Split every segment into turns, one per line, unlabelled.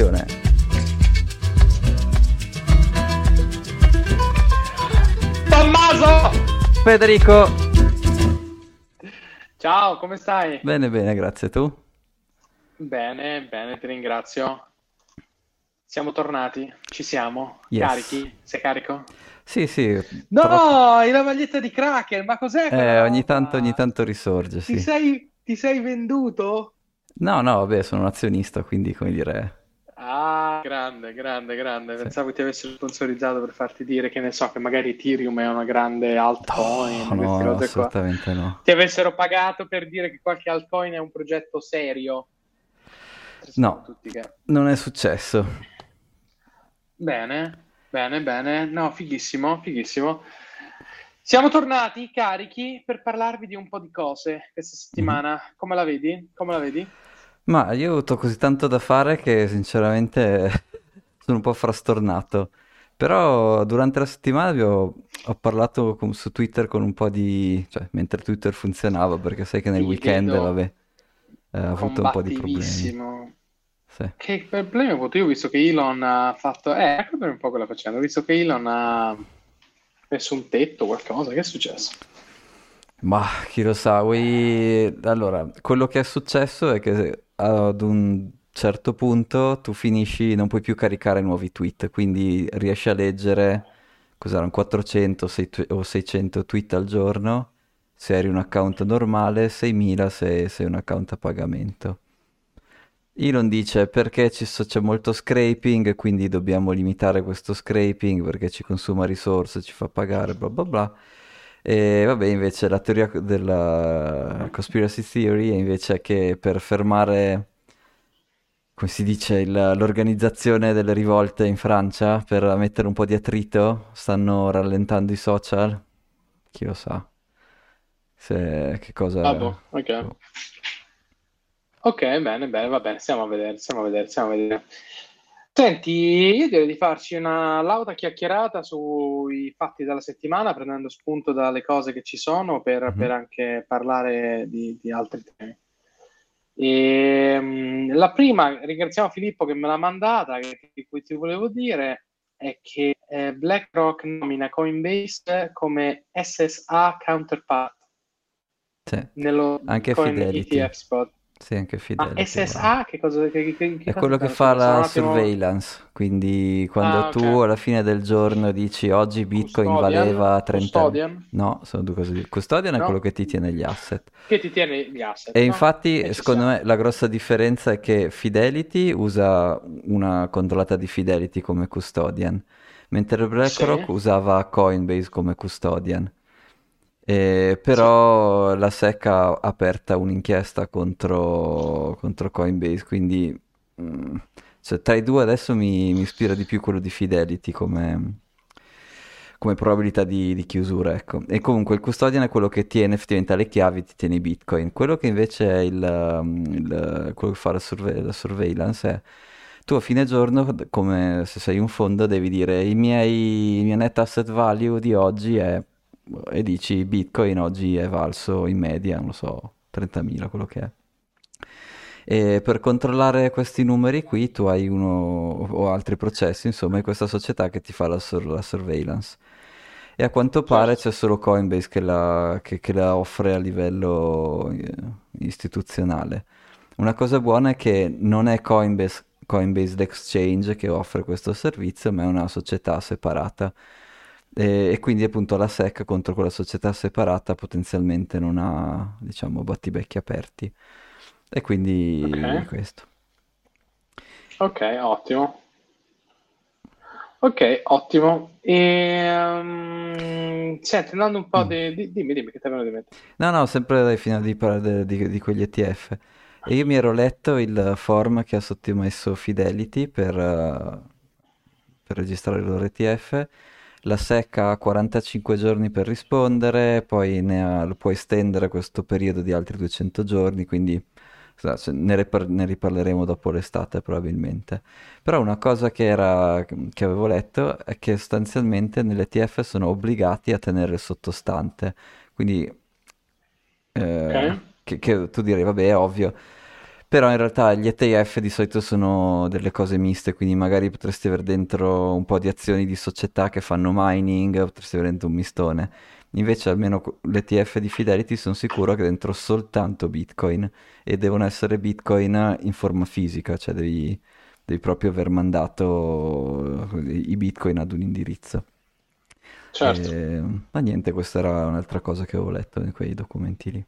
Attenzione.
Tommaso!
Federico.
Ciao, come stai?
Bene, bene, grazie. Tu?
Bene, bene, ti ringrazio. Siamo tornati, ci siamo.
Yes.
Carichi? Sei carico?
Sì, sì.
No,
troppo-
hai la maglietta di Kraken, ma cos'è?
Eh, ogni tanto, ogni tanto risorge,
Ti
sì.
sei, ti sei venduto?
No, no, vabbè, sono un azionista, quindi come dire...
Ah, grande, grande, grande.
Sì.
Pensavo ti avessero sponsorizzato per farti dire che ne so, che magari Ethereum è una grande altcoin,
No,
queste
no,
cose qua.
assolutamente no.
Ti avessero pagato per dire che qualche altcoin è un progetto serio.
No.
Tutti che...
Non è successo.
Bene, bene, bene. No, fighissimo, fighissimo. Siamo tornati carichi per parlarvi di un po' di cose questa settimana. Come la vedi? Come la vedi?
Ma io ho avuto così tanto da fare che sinceramente sono un po' frastornato. Però durante la settimana ho, ho parlato con- su Twitter con un po' di... cioè, mentre Twitter funzionava, perché sai che nel
Ti
weekend,
vedo
vabbè, eh, ho avuto un po' di problemi. Sì.
Che problemi ho avuto? Io ho visto che Elon ha fatto... Eh, raccontami un po' quella faccenda. Ho visto che Elon ha messo un tetto, qualcosa. Che è successo?
Ma chi lo sa, vuoi... Allora, quello che è successo è che ad un certo punto tu finisci, non puoi più caricare nuovi tweet, quindi riesci a leggere, cos'erano, 400 sei- o 600 tweet al giorno, se eri un account normale, 6000 se sei un account a pagamento. Elon dice perché so- c'è molto scraping, quindi dobbiamo limitare questo scraping perché ci consuma risorse, ci fa pagare, bla bla bla. E vabbè, invece la teoria della conspiracy theory è invece che per fermare, come si dice, il- l'organizzazione delle rivolte in Francia, per mettere un po' di attrito, stanno rallentando i social. Chi lo sa? Se, che cosa...
Ah, boh, ok.
boh.
Ok, bene, bene, va bene, stiamo a vedere, stiamo a vedere, stiamo a vedere. Senti, io direi di farci una lauta chiacchierata sui fatti della settimana, prendendo spunto dalle cose che ci sono per,
Mhm.
per anche parlare di, di altri temi. E, la prima, ringraziamo Filippo che me l'ha mandata, che, di cui ti volevo dire, è che eh, BlackRock nomina Coinbase come SSA counterpart
Sì,
nello
Anche
Bitcoin
Fidelity.
ETF spot.
Sì, anche
Ma
Fidelity.
SSA che cosa, che, che- che
È quello che fa la
attimo-
surveillance, quindi quando
Ah,
tu alla fine del giorno dici oggi Bitcoin
Custodian?
valeva 30
Custodian?
No, sono due cose. di- Custodian è quello che ti tiene gli asset.
Che ti tiene gli asset.
E
no?
infatti,
ci
secondo me, la grossa differenza è che Fidelity usa una controllata di Fidelity come custodian, mentre BlackRock
Sì.
usava Coinbase come custodian. E però la SEC ha aperta un'inchiesta contro, contro Coinbase, quindi mm, cioè, tra i due adesso mi, mi ispira di più quello di Fidelity come, come probabilità di, di chiusura, ecco. E comunque il custodian è quello che tiene effettivamente alle chiavi, ti tiene i bitcoin. Quello che invece è il, um, il- quello che fa la, surve- la surveillance è tu a fine giorno, come se sei un fondo, devi dire i miei, il mio net asset value di oggi è, e dici bitcoin oggi è valso in media, non lo so, 30.000, quello che è. E per controllare questi numeri qui tu hai uno o altri processi, insomma, è questa società che ti fa la, sur- la surveillance. E a quanto pare
Certo.
c'è solo Coinbase che la, che- che la offre a livello eh, istituzionale. Una cosa buona è che non è Coinbase, Coinbase l'exchange che offre questo servizio, ma è una società separata. E, e quindi appunto la SEC contro quella società separata potenzialmente non ha, diciamo, battibecchi aperti. E quindi
Ok.
questo.
Ok, ottimo. Ok, ottimo. E, senti, andando un po'
Mm.
di, di- Dimmi, dimmi, che ti avevano di mente.
No, no, sempre dai fino di parlare di, di quegli ETF. E io mi ero letto il form che ha sottomesso Fidelity per, eh, per registrare il loro ETF. La SEC ha 45 giorni per rispondere, poi ne ha- lo può estendere questo periodo di altri 200 giorni, quindi ne, ripar- ne riparleremo dopo l'estate probabilmente. Però una cosa che, era, che avevo letto è che sostanzialmente nell'ETF sono obbligati a tenere il sottostante, quindi eh,
Ok.
che, che tu direi, vabbè, è ovvio, Però in realtà gli ETF di solito sono delle cose miste, quindi magari potresti avere dentro un po' di azioni di società che fanno mining, potresti avere dentro un mistone. Invece almeno l'ETF di Fidelity sono sicuro che dentro soltanto Bitcoin e devono essere Bitcoin in forma fisica, cioè devi, devi proprio aver mandato i Bitcoin ad un indirizzo.
Certo.
E, ma niente, questa era un'altra cosa che avevo letto in quei documenti lì.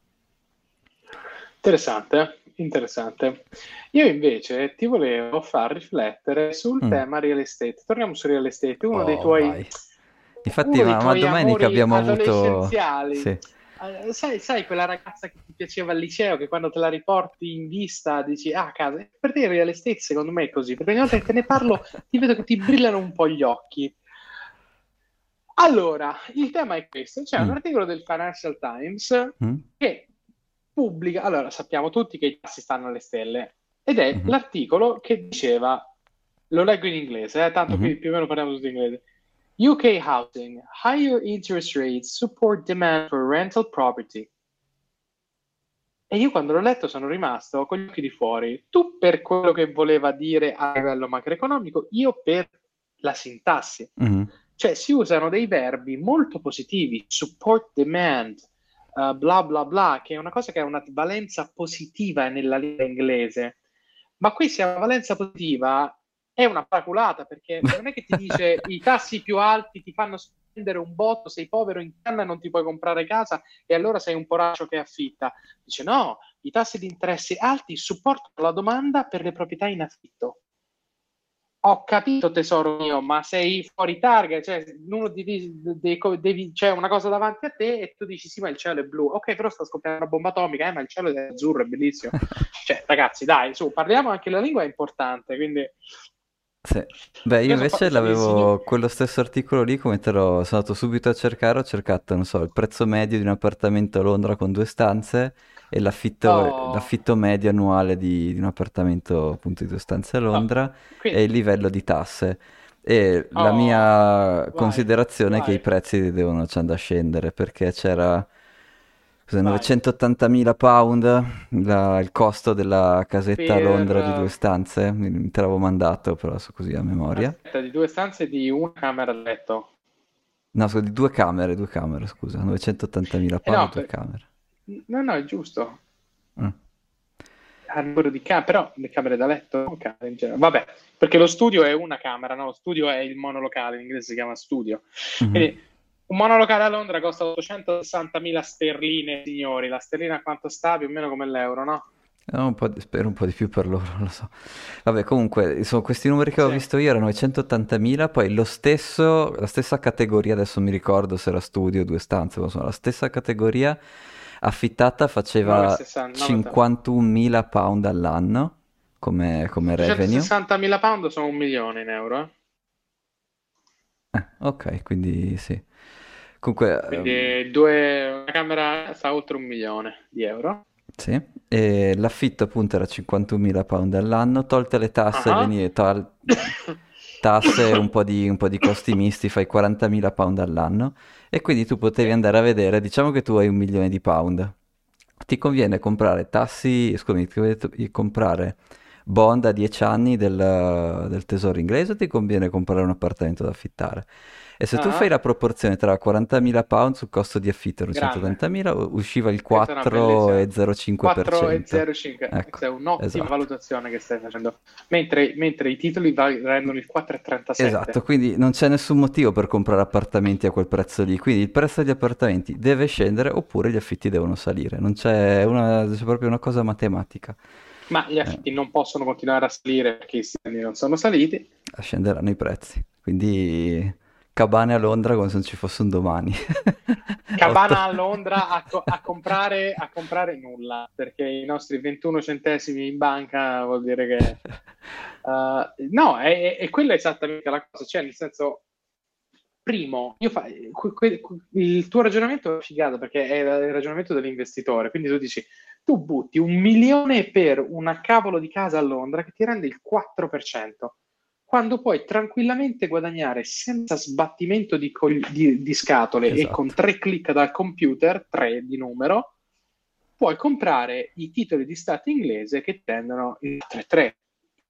Interessante, eh? Interessante. Io invece ti volevo far riflettere sul mm. tema real estate. Torniamo su real estate, uno oh, dei tuoi...
Vai. Infatti, ma, ma domenica abbiamo avuto...
Sì. Uh, sai, sai, quella ragazza che ti piaceva al liceo che quando te la riporti in vista dici ah casa per te il real estate secondo me è così perché ogni volta che te ne parlo ti vedo che ti brillano un po' gli occhi allora il tema è questo c'è mm. un articolo del Financial Times mm. che pubblica, allora sappiamo tutti che i tassi stanno alle stelle ed è mm-hmm. l'articolo che diceva, lo leggo in inglese, eh, tanto mm-hmm. qui più o meno parliamo tutti in inglese. UK housing, higher interest rates support demand for rental property. E io quando l'ho letto sono rimasto con gli occhi di fuori. Tu per quello che voleva dire a livello macroeconomico, io per la sintassi. Mm-hmm. Cioè si usano dei verbi molto positivi, support demand, uh, bla bla bla, che è una cosa che ha una valenza positiva nella lingua inglese. Ma qui se ha una valenza positiva è una paraculata perché non è che ti dice i tassi più alti ti fanno spendere un botto, sei povero in canna e non ti puoi comprare casa e allora sei un poraccio che affitta. Dice no, i tassi di interessi alti supportano la domanda per le proprietà in affitto ho capito tesoro mio, ma sei fuori target, cioè uno di, di, di, devi, c'è una cosa davanti a te e tu dici sì, ma il cielo è blu. Ok, però sta scoppiando una bomba atomica, eh, ma il cielo è azzurro, è bellissimo. cioè, ragazzi, dai, su, parliamo anche la lingua è importante, quindi
sì. Beh, io invece l'avevo, quello stesso articolo lì, come te l'ho, sono andato subito a cercare, ho cercato, non so, il prezzo medio di un appartamento a Londra con due stanze e l'affitto, oh. l'affitto medio annuale di, di, un appartamento appunto di due stanze a Londra oh. Quindi... e il livello di tasse. E oh. la mia vai, considerazione vai. è che i prezzi devono andare a scendere perché c'era 980.000 pound la, il costo della casetta a Londra di due stanze. Mi te l'avevo mandato, però so così a memoria.
Aspetta, di due stanze di una camera a letto.
No, scusa, di due camere, due camere, scusa, 980.000 pound, eh no, due per... camere.
No, no, è giusto. Mm. Numero di camere, però le camere da letto. Vabbè, perché lo studio è una camera, no? Lo studio è il monolocale, in inglese si chiama studio. Mm-hmm. Quindi un monolocale a Londra costa 860.000 sterline, signori. La sterlina quanto sta? Più o meno come l'euro, no?
No, un di, spero un po' di più per loro, non lo so. Vabbè, comunque, insomma, questi numeri che sì. ho visto io erano 180.000, poi lo stesso, la stessa categoria, adesso mi ricordo se era studio, due stanze, ma insomma, la stessa categoria affittata faceva 51.000 pound all'anno come, come revenue.
60.000 pound sono un milione in euro, eh?
Eh, ok, quindi sì. Comunque,
Quindi um... due, una camera sta oltre un milione di euro.
Sì, e l'affitto appunto era 51.000 pound all'anno, tolte le tasse, uh-huh. veni, tol... tasse un, po di, un po' di costi misti, fai 40.000 pound all'anno e quindi tu potevi andare a vedere, diciamo che tu hai un milione di pound, ti conviene comprare tassi, scusami, ti conviene comprare bond a 10 anni del, del tesoro inglese o ti conviene comprare un appartamento da affittare? E se ah. tu fai la proporzione tra 40.000 pound sul costo di affitto e 130.000, usciva il 4,05%. 4,05%,
ecco, è un'ottima esatto. valutazione che stai facendo. Mentre, mentre i titoli rendono il 4,37%.
Esatto, quindi non c'è nessun motivo per comprare appartamenti a quel prezzo lì. Quindi il prezzo degli appartamenti deve scendere oppure gli affitti devono salire. Non c'è, una, c'è proprio una cosa matematica.
Ma gli affitti eh. non possono continuare a salire perché i stipendi non sono saliti.
Scenderanno i prezzi. Quindi cabane a Londra come se non ci fosse un domani.
Cabana a Londra a, co- a, comprare, a, comprare, nulla, perché i nostri 21 centesimi in banca vuol dire che... Uh, no, è, è, quella esattamente la cosa, cioè nel senso, primo, fa, que, que, il tuo ragionamento è figato perché è il ragionamento dell'investitore, quindi tu dici, tu butti un milione per una cavolo di casa a Londra che ti rende il 4% quando puoi tranquillamente guadagnare senza sbattimento di, col- di, di scatole esatto. e con tre clic dal computer, tre di numero, puoi comprare i titoli di Stato inglese che tendono il 3-3, è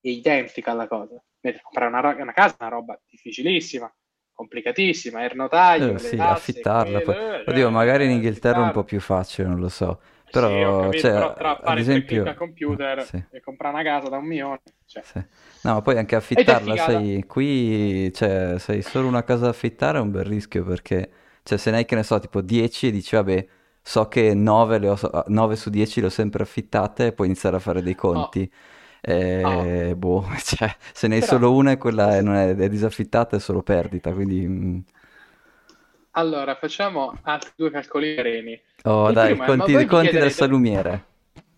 identica alla cosa. Mentre comprare una, una casa è una roba difficilissima complicatissima, il notaio,
eh, sì, tasse, affittarla. Poi. Eh, Oddio, magari in eh, Inghilterra è un po' più facile, non lo so. Però, sì, capito, cioè,
però tra fare esempio... al computer sì. e comprare una casa da un milione. Cioè.
Sì. No, ma poi anche affittarla, sai, qui cioè, sei solo una casa da affittare è un bel rischio perché cioè, se ne hai che ne so, tipo 10 e dici vabbè, so che 9, le ho, 9 su 10 le ho sempre affittate e puoi iniziare a fare dei conti. Oh. Eh, oh. boh, cioè, se ne hai Però... solo una e quella è, è, è, disaffittata è solo perdita, quindi...
Allora, facciamo altri due calcoli sereni.
Oh, Il dai, conti, conti chiederete... del salumiere.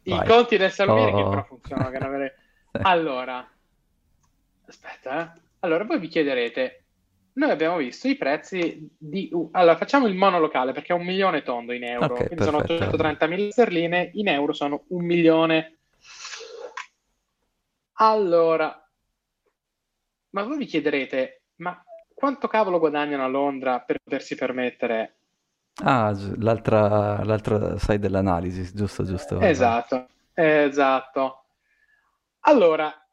I Vai. conti del salumiere oh. che però funzionano. Che avere... allora, aspetta, eh. Allora, voi vi chiederete, noi abbiamo visto i prezzi di... allora, facciamo il monolocale perché è un milione tondo in euro, okay, quindi perfetto. sono 830 mila sterline, in euro sono un milione. Allora, ma voi vi chiederete, ma quanto cavolo guadagnano a Londra per potersi permettere?
Ah, l'altra, l'altra side dell'analisi, giusto, giusto.
Esatto, esatto. Allora,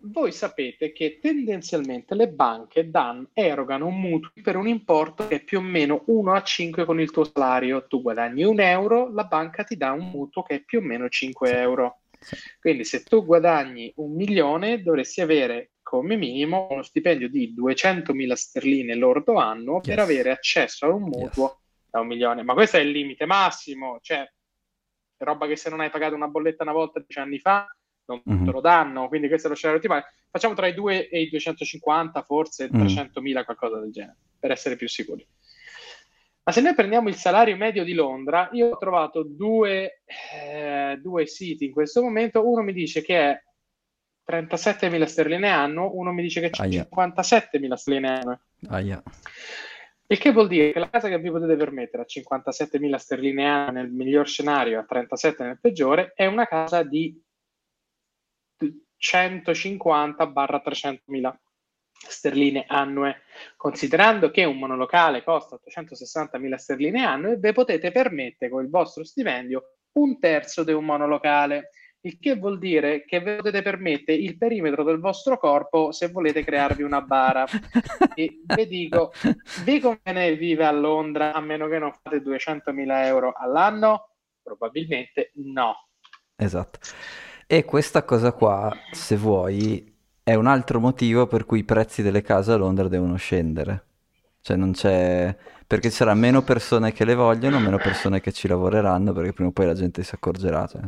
voi sapete che tendenzialmente le banche dan, erogano un mutuo per un importo che è più o meno 1 a 5 con il tuo salario. Tu guadagni un euro, la banca ti dà un mutuo che è più o meno 5 euro. Quindi se tu guadagni un milione dovresti avere come minimo uno stipendio di 200.000 sterline lordo anno yes. per avere accesso a un mutuo yes. da un milione. Ma questo è il limite massimo, cioè roba che se non hai pagato una bolletta una volta dieci anni fa non mm-hmm. te lo danno, quindi questo è lo scenario ottimale. Facciamo tra i 2 e i 250, forse mm. 300.000, qualcosa del genere, per essere più sicuri. Ma se noi prendiamo il salario medio di Londra, io ho trovato due, eh, due siti in questo momento, uno mi dice che è 37.000 sterline anno, uno mi dice che c'è Aia. 57.000 sterline anno.
Aia.
Il che vuol dire che la casa che vi potete permettere a 57.000 sterline anno nel miglior scenario, a 37 nel peggiore, è una casa di 150-300.000 sterline annue, considerando che un monolocale costa 860.000 sterline annue, vi potete permettere con il vostro stipendio un terzo di un monolocale, il che vuol dire che vi potete permettere il perimetro del vostro corpo se volete crearvi una bara. e vi dico, vi conviene vive a Londra a meno che non fate 200.000 euro all'anno? Probabilmente no.
Esatto. E questa cosa qua, se vuoi, è un altro motivo per cui i prezzi delle case a Londra devono scendere. Cioè non c'è... perché ci sarà meno persone che le vogliono, meno persone che ci lavoreranno, perché prima o poi la gente si accorgerà. Cioè...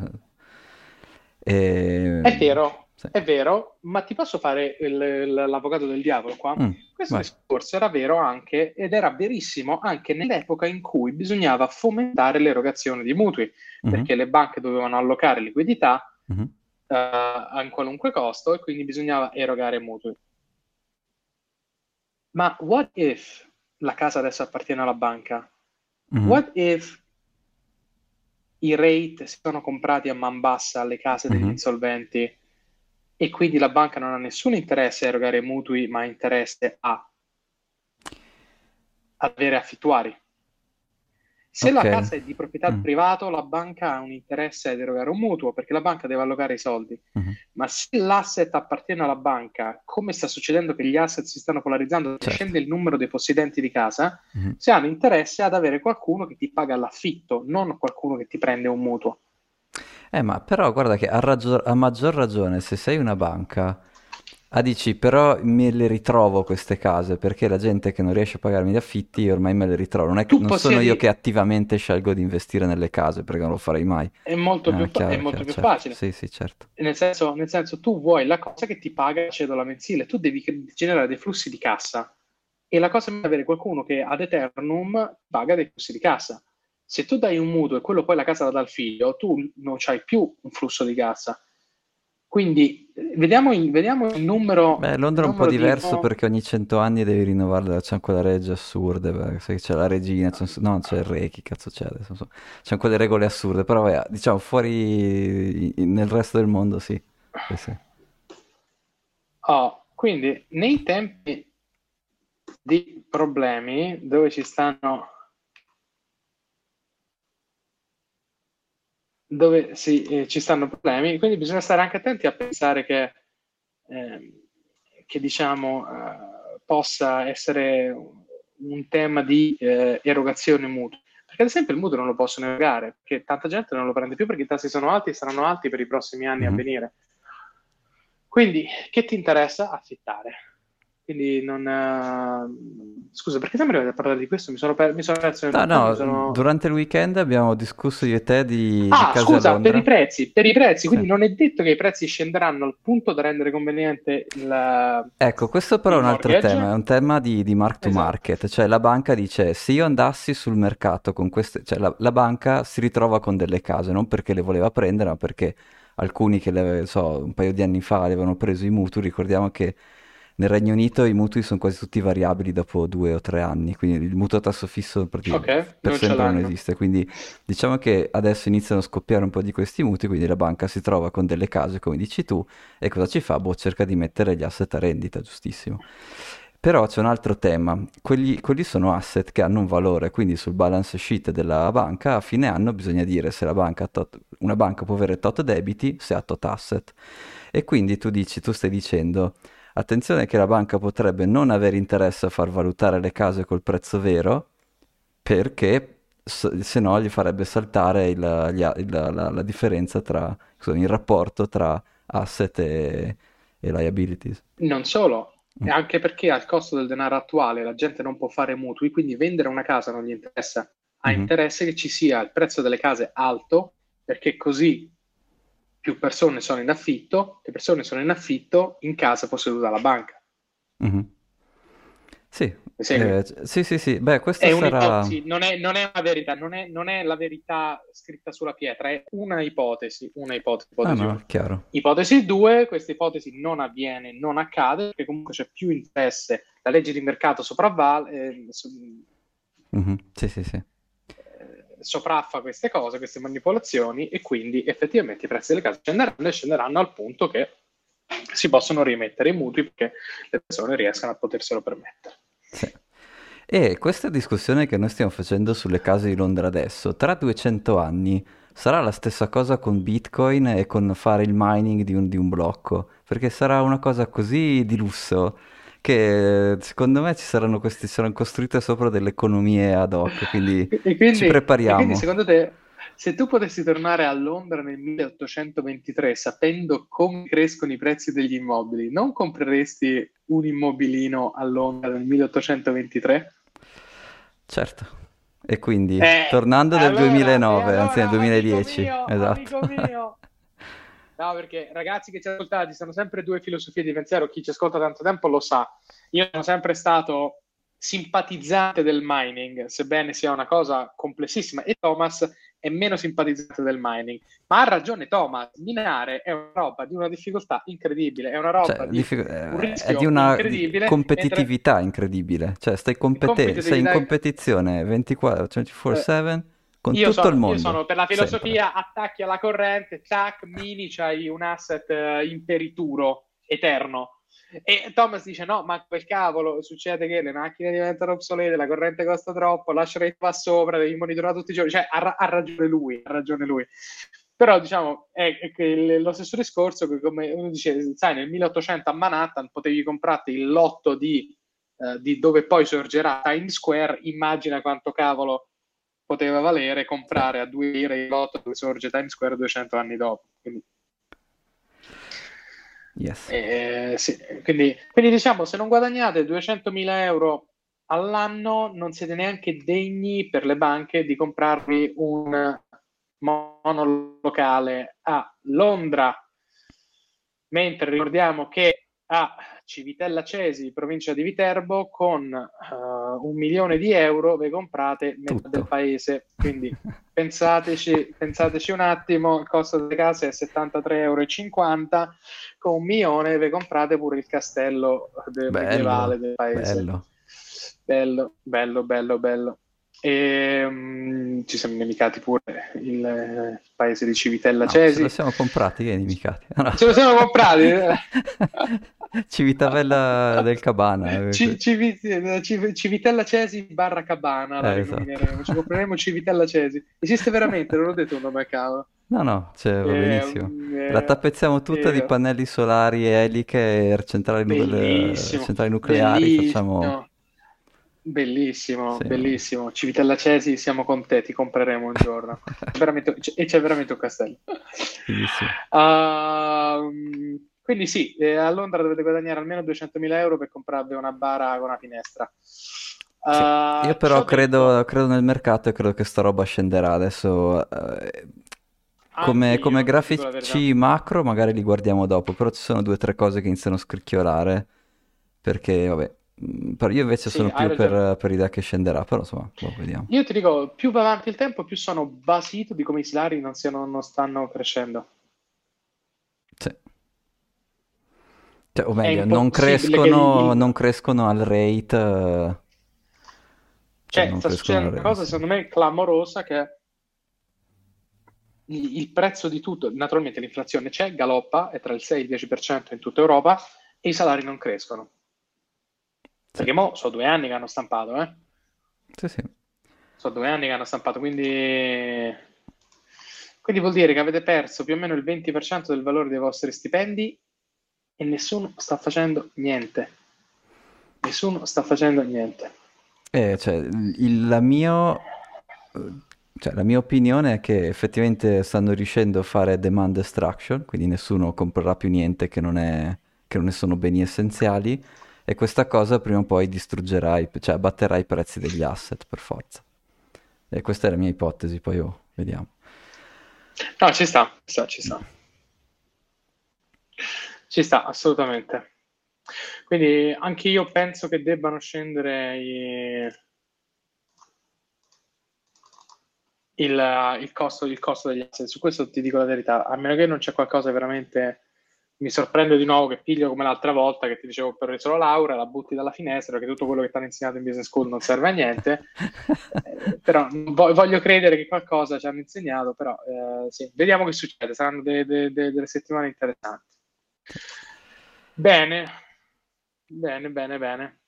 E... È vero, sì. è vero, ma ti posso fare il, l'avvocato del diavolo qua? Mm, Questo vai. discorso era vero anche, ed era verissimo anche nell'epoca in cui bisognava fomentare l'erogazione di mutui, mm-hmm. perché le banche dovevano allocare liquidità mm-hmm. uh, a qualunque costo e quindi bisognava erogare mutui. Ma what if la casa adesso appartiene alla banca? Mm-hmm. What if i rate si sono comprati a man bassa alle case degli mm-hmm. insolventi e quindi la banca non ha nessun interesse a erogare mutui, ma interesse a avere affittuari? Se okay. la casa è di proprietà mm. privato, la banca ha un interesse ad erogare un mutuo perché la banca deve allocare i soldi. Mm-hmm. Ma se l'asset appartiene alla banca, come sta succedendo che gli asset si stanno polarizzando, certo. scende il numero dei possidenti di casa, mm-hmm. si hanno interesse ad avere qualcuno che ti paga l'affitto, non qualcuno che ti prende un mutuo.
Eh, ma però guarda che a, ragio- a maggior ragione, se sei una banca Ah, dici, però me le ritrovo queste case perché la gente che non riesce a pagarmi gli affitti ormai me le ritrovo. Non, è che, non sono io che attivamente scelgo di investire nelle case perché non lo farei mai.
È molto, ah, più, chiaro, è molto
chiaro,
più certo. facile.
Sì, sì, certo.
Nel senso, nel senso, tu vuoi la cosa che ti paga la cedola mensile, tu devi generare dei flussi di cassa e la cosa è avere qualcuno che ad eternum paga dei flussi di cassa. Se tu dai un mutuo e quello poi la casa la dà al figlio, tu non hai più un flusso di cassa quindi vediamo il, vediamo il numero.
Beh, Londra è un po' diverso di... perché ogni cento anni devi rinnovarla. C'è quella regge assurde. Sai c'è la regina, c'è, no, c'è il re. Chi cazzo c'è adesso? So. C'è quelle regole assurde. Però, vabbè, diciamo fuori nel resto del mondo, sì. sì, sì.
Oh, quindi nei tempi di problemi dove ci stanno dove sì, eh, ci stanno problemi, quindi bisogna stare anche attenti a pensare che, eh, che diciamo, eh, possa essere un tema di eh, erogazione mutua. Perché ad esempio il mutuo non lo possono erogare, perché tanta gente non lo prende più perché i tassi sono alti e saranno alti per i prossimi anni mm-hmm. a venire. Quindi, che ti interessa? Affittare. Quindi non... Uh... Scusa, perché arrivati a parlare di questo? Mi sono, per... mi sono perso...
No, no, sono... durante il weekend abbiamo discusso io e te di,
ah,
di
scusa, per i prezzi, per i prezzi, quindi sì. non è detto che i prezzi scenderanno al punto da rendere conveniente il
Ecco, questo però è un altro tema, è un tema di, di mark to esatto. market, cioè la banca dice se io andassi sul mercato con queste... cioè la, la banca si ritrova con delle case, non perché le voleva prendere, ma perché alcuni che le, so, un paio di anni fa avevano preso i mutui, ricordiamo che nel Regno Unito i mutui sono quasi tutti variabili dopo due o tre anni, quindi il mutuo a tasso fisso okay, per sempre non esiste. Quindi diciamo che adesso iniziano a scoppiare un po' di questi mutui, quindi la banca si trova con delle case, come dici tu, e cosa ci fa? Boh, cerca di mettere gli asset a rendita, giustissimo. Però c'è un altro tema, quelli, quelli, sono asset che hanno un valore, quindi sul balance sheet della banca a fine anno bisogna dire se la banca tot, una banca può avere tot debiti, se ha tot asset. E quindi tu dici, tu stai dicendo Attenzione che la banca potrebbe non avere interesse a far valutare le case col prezzo vero perché se no gli farebbe saltare il, gli, il, la, la, differenza tra, scusami, il rapporto tra asset e, e liabilities.
Non solo, mm. anche perché al costo del denaro attuale la gente non può fare mutui, quindi vendere una casa non gli interessa. Ha mm-hmm. interesse che ci sia il prezzo delle case alto, perché così più persone sono in affitto, le persone sono in affitto in casa posseduta dalla banca.
Mm-hmm. Sì, eh, sì, sì, sì, beh, questa è sarà...
non, è, non è una verità, non è, non è, la verità scritta sulla pietra, è una ipotesi, una ipotesi. ipotesi,
ah, no, chiaro.
ipotesi 2, questa ipotesi non avviene, non accade, perché comunque c'è più interesse, la legge di mercato sopravvale... Eh,
mm-hmm. Sì, sì, sì
sopraffa queste cose, queste manipolazioni e quindi effettivamente i prezzi delle case scenderanno e scenderanno al punto che si possono rimettere i mutui perché le persone riescano a poterselo permettere.
Sì. E questa discussione che noi stiamo facendo sulle case di Londra adesso, tra 200 anni sarà la stessa cosa con Bitcoin e con fare il mining di un, di un blocco, perché sarà una cosa così di lusso che secondo me ci saranno questi, saranno costruite sopra delle economie ad hoc, quindi, quindi ci prepariamo.
quindi secondo te, se tu potessi tornare a Londra nel 1823 sapendo come crescono i prezzi degli immobili, non compreresti un immobilino a Londra nel 1823?
Certo. E quindi, eh, tornando nel allora, 2009, allora, anzi nel 2010,
mio,
esatto.
No, perché ragazzi che ci ascoltate, ci sono sempre due filosofie di pensiero. Chi ci ascolta tanto tempo lo sa. Io sono sempre stato simpatizzante del mining, sebbene sia una cosa complessissima, e Thomas è meno simpatizzante del mining. Ma ha ragione Thomas, minare è una roba di una difficoltà incredibile, è una roba cioè, di, diffic- un
eh, è di una competitività mentre... incredibile. Cioè, stai compete- sei in competizione 24, 24-7. Eh con io tutto
sono,
il mondo.
Io sono per la filosofia sempre. attacchi alla corrente, tac, mini, c'hai un asset uh, imperituro, eterno. E Thomas dice: No, ma quel cavolo succede che le macchine diventano obsolete, la corrente costa troppo, lascia rete va sopra, devi monitorare tutti i giorni. Cioè, ha, ha ragione lui, ha ragione lui. Però, diciamo, è, è lo stesso discorso che, come uno dice, sai, nel 1800 a Manhattan potevi comprarti il lotto di, uh, di dove poi sorgerà Times Square. Immagina quanto cavolo poteva valere comprare a 2 lire il lotto dove sorge Times Square 200 anni dopo. Quindi,
yes.
eh, sì, quindi, quindi, diciamo, se non guadagnate 200.000 euro all'anno, non siete neanche degni per le banche di comprarvi un monolocale a Londra. Mentre ricordiamo che a Civitella Cesi, provincia di Viterbo, con uh, un milione di euro vi comprate metà del paese. Quindi pensateci, pensateci, un attimo, il costo delle case è 73,50 euro, con un milione vi comprate pure il castello del bello, medievale del paese.
Bello.
bello, bello, bello, bello. E um, ci siamo nemicati pure il eh, paese di Civitella
no,
Cesi.
Ce lo siamo comprati, che nemicati?
No. Ce lo siamo comprati.
Civitavella del Cabana.
C- Civi- Civ- Civitella Cesi barra Cabana
Eh, esatto.
Ci compreremo Civitella Cesi. Esiste veramente, non ho detto un nome a caso.
No, no, cioè, va
Eh,
benissimo.
eh,
La tappezziamo tutta di
eh,
pannelli solari, eliche, e centrali,
Bellissimo,
centrali nucleari,
bellissimo,
facciamo...
bellissimo,
Sì.
bellissimo. Civitella Cesi, siamo con te, ti compreremo un giorno. Veramente- e c'è veramente un castello.
Fighissimo.
Ehm, quindi sì, eh, a Londra dovete guadagnare almeno 200.000 euro per comprarvi una bara con una finestra.
Sì.
Eh,
Io però credo, credo nel mercato e credo che sta roba scenderà adesso. eh, come, come grafici macro magari li guardiamo dopo, però ci sono due o tre cose che iniziano a scricchiolare, perché vabbè, mh, però io invece
Sì,
sono più per, per l'idea che scenderà, però insomma, boh, vediamo.
Io ti dico, più va avanti il tempo, più sono basito di come i salari non, siano, non stanno crescendo.
Sì. Cioè, o meglio, non crescono,
il-
non crescono al rate, eh, cioè
Cioè, sta succedendo una cosa, secondo me, clamorosa, che il, il prezzo di tutto, naturalmente l'inflazione c'è, galoppa, è tra il 6 e il 10% in tutta Europa, e i salari non crescono. Perché mo sono due anni che hanno stampato, eh?
Sì, sì.
Sono due anni che hanno stampato, quindi... Quindi vuol dire che avete perso più o meno il 20% del valore dei vostri stipendi e nessuno sta facendo niente. Nessuno sta facendo niente.
Eh, cioè, il, la mio, cioè, la mia opinione è che effettivamente stanno riuscendo a fare demand destruction, quindi nessuno comprerà più niente che non è, che non ne sono beni essenziali, e questa cosa prima o poi distruggerà, i- cioè abbatterà i prezzi degli asset per forza. E questa è la mia ipotesi, poi oh, vediamo.
No, ci sta, ci sta, ci sta. Ci sta, assolutamente. Quindi anche io penso che debbano scendere i- il, il costo, il costo degli asset. Su questo ti dico la verità, a meno che non c'è qualcosa veramente... Mi sorprende di nuovo che piglio come l'altra volta che ti dicevo per solo Laura, la butti dalla finestra perché tutto quello che ti hanno insegnato in business school non serve a niente. Eh, però vo- voglio credere che qualcosa ci hanno insegnato, però eh, sì, vediamo che succede, saranno de- de- de- delle settimane interessanti. Bene, bene, bene, bene.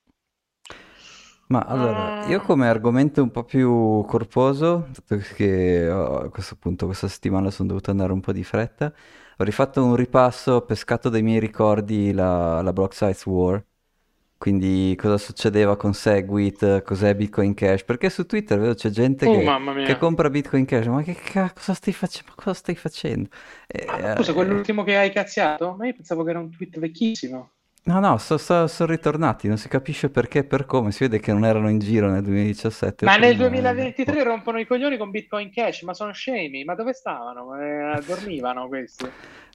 Ma allora,
Ah.
io come argomento un po' più corposo, dato che oh, a questo punto questa settimana sono dovuto andare un po' di fretta, ho rifatto un ripasso, ho pescato dai miei ricordi la, la Block Size War, quindi cosa succedeva con Segwit, cos'è Bitcoin Cash, perché su Twitter vedo c'è gente
Oh,
che, che compra Bitcoin Cash, ma che ca- cosa stai facendo? Ma cosa stai facendo? E,
Ah, scusa,
eh,
quell'ultimo che hai cazziato? Ma io pensavo che era un tweet vecchissimo.
No, no, so- so- sono ritornati, non si capisce perché e per come, si vede che non erano in giro nel 2017 o
Ma nel
prima, eh,
2023 rompono i coglioni con Bitcoin Cash, ma sono scemi, ma dove stavano? Eh, dormivano questi.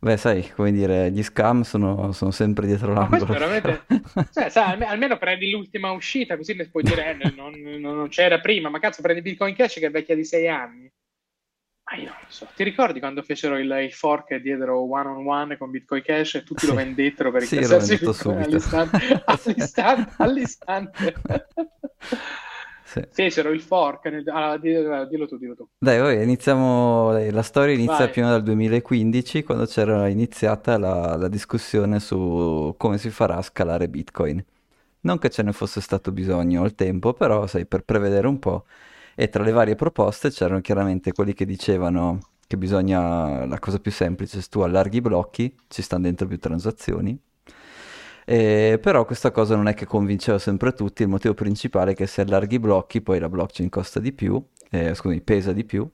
Beh, sai, come dire, gli scam sono, sono sempre dietro
Ma
l'angolo.
veramente... Cioè, sai, alme- almeno prendi l'ultima uscita, così ne puoi dire, eh, non, non- non c'era prima, ma cazzo prendi Bitcoin Cash che è vecchia di sei anni. Ma io non lo so. Ti ricordi quando fecero il, il fork e diedero one on one con Bitcoin Cash e tutti lo
Sì.
vendettero per
Sì,
incassarsi all'istante? All'istante, all'istante.
Sì.
Fecero il fork. nel- allora, dillo, dillo tu, dillo tu.
Dai, ora iniziamo, la storia inizia
Vai.
più o meno dal 2015, quando c'era iniziata la, la discussione su come si farà a scalare Bitcoin. Non che ce ne fosse stato bisogno al tempo, però, sai, per prevedere un po'. E tra le varie proposte c'erano chiaramente quelli che dicevano che bisogna, la cosa più semplice, se tu allarghi i blocchi, ci stanno dentro più transazioni. Eh, però questa cosa non è che convinceva sempre tutti, il motivo principale è che se allarghi i blocchi poi la blockchain costa di più, eh, scusami, pesa di più,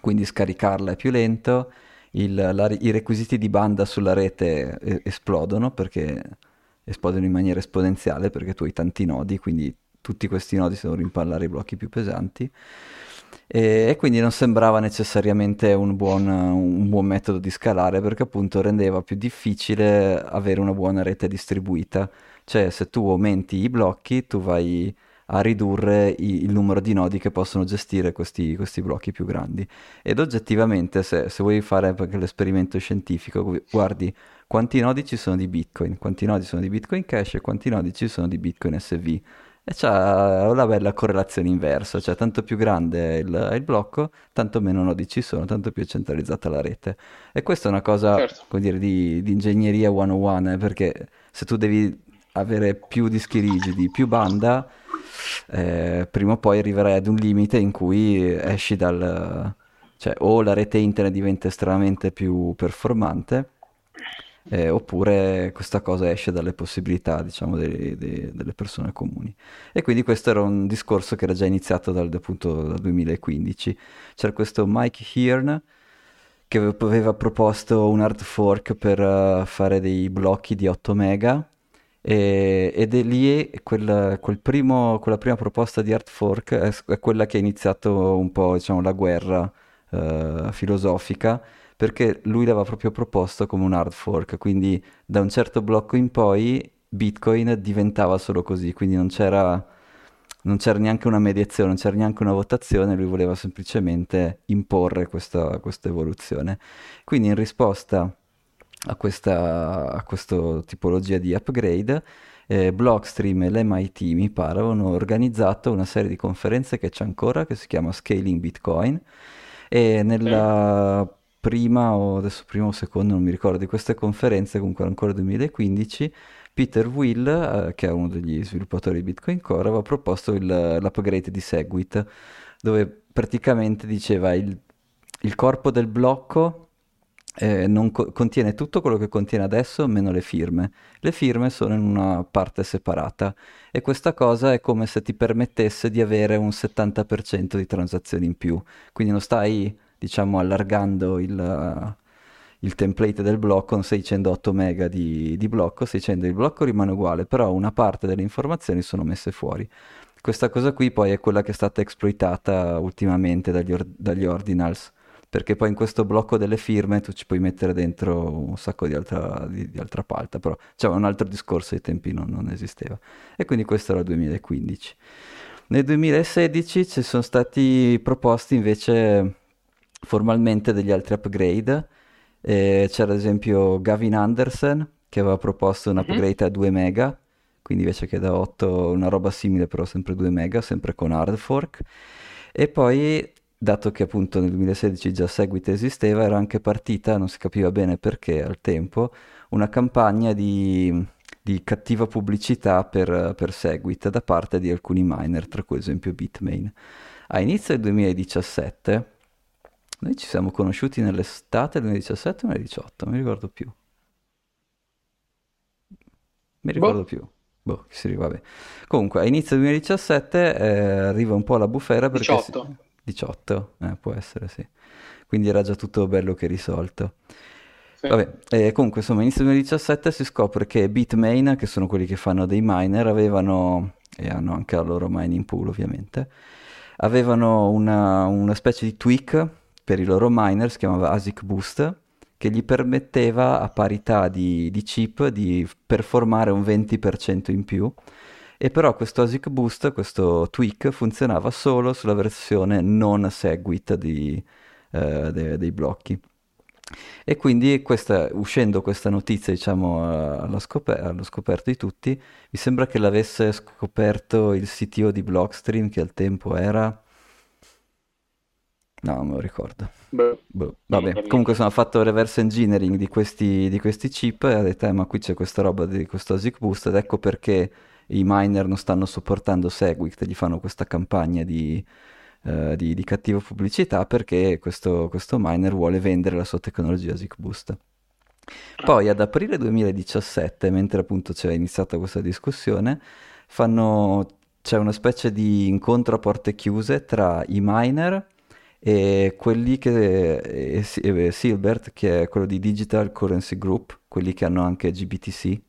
quindi scaricarla è più lento, il- la- i requisiti di banda sulla rete eh, esplodono perché esplodono in maniera esponenziale perché tu hai tanti nodi, quindi tutti questi nodi si devono rimpallare i blocchi più pesanti. E, e quindi non sembrava necessariamente un buon, un buon metodo di scalare perché appunto rendeva più difficile avere una buona rete distribuita. Cioè se tu aumenti i blocchi, tu vai a ridurre i- il numero di nodi che possono gestire questi, questi blocchi più grandi. Ed oggettivamente, se, se vuoi fare anche l'esperimento scientifico, gu- guardi quanti nodi ci sono di Bitcoin, quanti nodi sono di Bitcoin Cash e quanti nodi ci sono di Bitcoin SV. E c'ha una bella correlazione inversa, cioè tanto più grande è il, il blocco, tanto meno nodi ci sono, tanto più è centralizzata la rete. E questa è una cosa,
Certo.
come dire, di, di ingegneria 101, eh, perché se tu devi avere più dischi rigidi, più banda, eh, prima o poi arriverai ad un limite in cui esci dal... cioè o la rete internet diventa estremamente più performante, eh, oppure questa cosa esce dalle possibilità, diciamo, dei, dei, delle persone comuni. E quindi questo era un discorso che era già iniziato dal, appunto, dal 2015. C'era questo Mike Hearn che aveva proposto un hard fork per uh, fare dei blocchi di 8 mega e, ed è lì quel, quel primo, quella prima proposta di hard fork è, è, quella che ha iniziato un po' diciamo, la guerra uh, filosofica perché lui l'aveva proprio proposto come un hard fork, quindi da un certo blocco in poi Bitcoin diventava solo così, quindi non c'era, non c'era neanche una mediazione, non c'era neanche una votazione, lui voleva semplicemente imporre questa, questa evoluzione. Quindi in risposta a questa, a questa tipologia di upgrade, eh, Blockstream e l'MIT, mi pare, avevano organizzato una serie di conferenze che c'è ancora, che si chiama Scaling Bitcoin, e nella prima o adesso prima o seconda, non mi ricordo, di queste conferenze, comunque ancora 2015, Peter Will, eh, che è uno degli sviluppatori di Bitcoin Core, aveva proposto il, l'upgrade di Segwit, dove praticamente diceva il, il corpo del blocco eh, co- contiene tutto quello che contiene adesso, meno le firme. Le firme sono in una parte separata e questa cosa è come se ti permettesse di avere un 70% di transazioni in più. Quindi non stai diciamo allargando il, il template del blocco, non stai dicendo 8 mega di, di blocco, stai dicendo il blocco rimane uguale, però una parte delle informazioni sono messe fuori. Questa cosa qui poi è quella che è stata esploitata ultimamente dagli, or- dagli ordinals, perché poi in questo blocco delle firme tu ci puoi mettere dentro un sacco di altra, di, di altra palta, però cioè, un altro discorso ai tempi non, non esisteva. E quindi questo era il 2015. Nel 2016 ci sono stati proposti invece formalmente degli altri upgrade. Eh, c'era ad esempio Gavin Anderson che aveva proposto un mhm. upgrade mm-hmm. a 2 mega, quindi invece che da 8 una roba simile però sempre 2 mega, sempre con hard fork. E poi, dato che appunto nel 2016 già Segwit esisteva, era anche partita, non si capiva bene perché al tempo, una campagna di, di cattiva pubblicità per, per Segwit da parte di alcuni miner, tra cui ad esempio Bitmain. A inizio del 2017 noi ci siamo conosciuti nell'estate 2017 o 2018, non mi ricordo più. Mi ricordo boh. più. Boh, si vabbè. Comunque, a inizio 2017 eh, arriva un po' la bufera perché...
18.
Si... 18, eh, può essere, sì. Quindi era già tutto bello che risolto. Sì. Vabbè, eh, comunque, insomma, inizio 2017 si scopre che Bitmain, che sono quelli che fanno dei miner, avevano, e hanno anche la loro mining pool ovviamente, avevano una, una specie di tweak per i loro miner, si chiamava ASIC Boost, che gli permetteva a parità di, di chip di performare un 20% in più. E però questo ASIC Boost, questo tweak, funzionava solo sulla versione non Segwit di, eh, de, dei blocchi. E quindi questa, uscendo questa notizia, diciamo, allo, scoper- allo, scoperto di tutti, mi sembra che l'avesse scoperto il CTO di Blockstream, che al tempo era No, non me lo ricordo. Boh. Boh. Vabbè, comunque sono fatto reverse engineering di questi, di questi chip e ha detto, eh, ma qui c'è questa roba di questo ASIC Boost ed ecco perché i miner non stanno supportando Segwit, gli fanno questa campagna di, uh, di, di cattiva pubblicità perché questo, questo, miner vuole vendere la sua tecnologia ASIC Boost. Poi ad aprile 2017, mentre appunto c'è iniziata questa discussione, fanno, c'è una specie di incontro a porte chiuse tra i miner e quelli che è, è Silbert, che è quello di Digital Currency Group, quelli che hanno anche GBTC,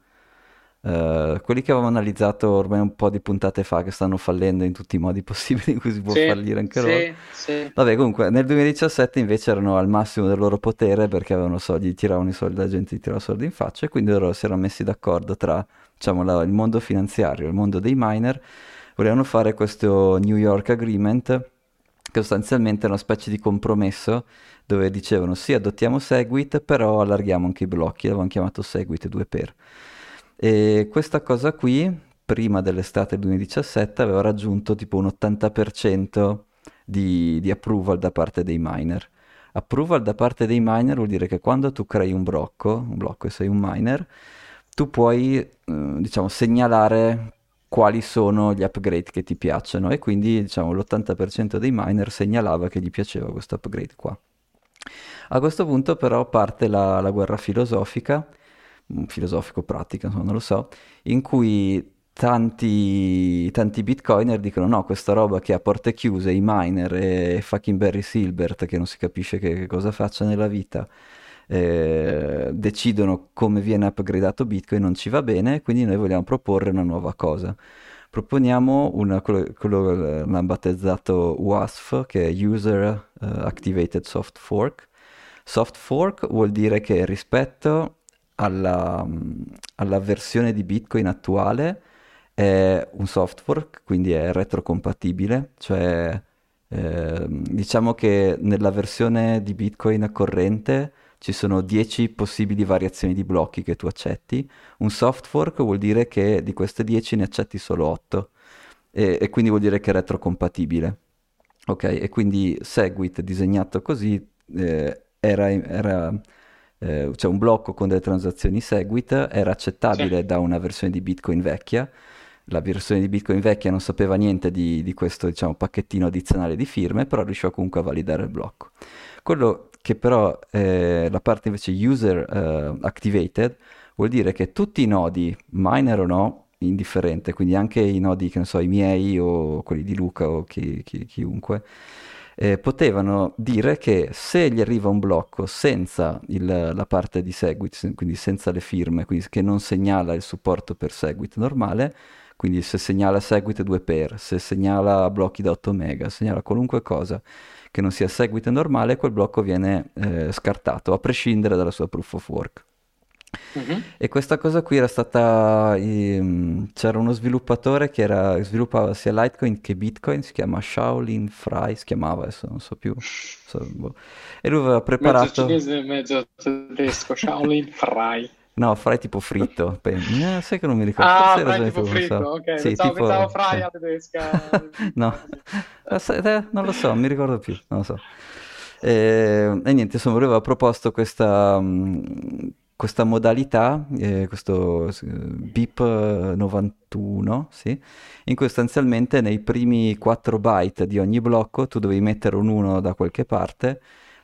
uh, eh, quelli che avevamo analizzato ormai un po' di puntate fa, che stanno fallendo in tutti i modi possibili in cui si può sì, fallire anche loro. Sì. Vabbè, comunque, nel 2017 invece erano al massimo del loro potere perché avevano soldi, tiravano i soldi, la gente gli tirava soldi in faccia e quindi loro si erano messi d'accordo tra, diciamo, la, il mondo finanziario e il mondo dei miner, volevano fare questo New York Agreement che sostanzialmente è una specie di compromesso dove dicevano sì adottiamo Segwit però allarghiamo anche i blocchi, l'avevano chiamato Segwit 2x. E questa cosa qui, prima dell'estate 2017, aveva raggiunto tipo un 80% di, di approval da parte dei miner. Approval da parte dei miner vuol dire che quando tu crei un blocco, un blocco e sei un miner, tu puoi, eh, diciamo, segnalare quali sono gli upgrade che ti piacciono e quindi diciamo l'80% dei miner segnalava che gli piaceva questo upgrade qua. A questo punto però parte la, la guerra filosofica, mm, filosofico-pratica, non lo so, in cui tanti, tanti bitcoiner dicono no, questa roba che ha porte chiuse, i miner e fucking Barry Silbert che non si capisce che, che cosa faccia nella vita, eh, decidono come viene upgradato Bitcoin non ci va bene, quindi noi vogliamo proporre una nuova cosa. Proponiamo una, quello, quello l'hanno battezzato WASF, che è User uh, Activated Soft Fork. Soft fork vuol dire che rispetto alla, alla versione di Bitcoin attuale è un soft fork, quindi è retrocompatibile, cioè eh, diciamo che nella versione di Bitcoin corrente ci sono 10 possibili variazioni di blocchi che tu accetti. Un soft fork vuol dire che di queste 10 ne accetti solo 8 e, e quindi vuol dire che è retrocompatibile. Ok, e quindi Segwit disegnato così eh, era, era eh, cioè un blocco con delle transazioni Segwit, era accettabile sì. da una versione di Bitcoin vecchia. La versione di Bitcoin vecchia non sapeva niente di, di questo diciamo, pacchettino addizionale di firme, però riusciva comunque a validare il blocco. Quello che però eh, la parte invece user uh, activated vuol dire che tutti i nodi, miner o no, indifferente, quindi anche i nodi, che ne so, i miei o quelli di Luca o chi, chi, chiunque, eh, potevano dire che se gli arriva un blocco senza il, la parte di Segwit, quindi senza le firme, quindi che non segnala il supporto per Segwit normale, quindi se segnala Segwit 2 per, se segnala blocchi da 8 mega, segnala qualunque cosa, che non sia seguito normale, quel blocco viene eh, scartato, a prescindere dalla sua proof of work. Uh-huh. E questa cosa qui era stata. Um, c'era uno sviluppatore che era, sviluppava sia Litecoin che Bitcoin, si chiama Shaolin Fry, si chiamava adesso, non so più. So, boh. E lui aveva preparato.
Mezzo cinese, mezzo tedesco, Shaolin Fry.
No, fry tipo fritto. Eh, sai che non mi ricordo.
Ah, fry tipo fritto, so. ok. Sì, pensavo, tipo... pensavo fry a tedesca.
no, eh, non lo so, non mi ricordo più, non lo so. E, e niente, insomma, aveva proposto questa, mm, questa modalità, eh, questo BIP 91, sì, in cui sostanzialmente nei primi 4 byte di ogni blocco tu dovevi mettere un 1 da qualche parte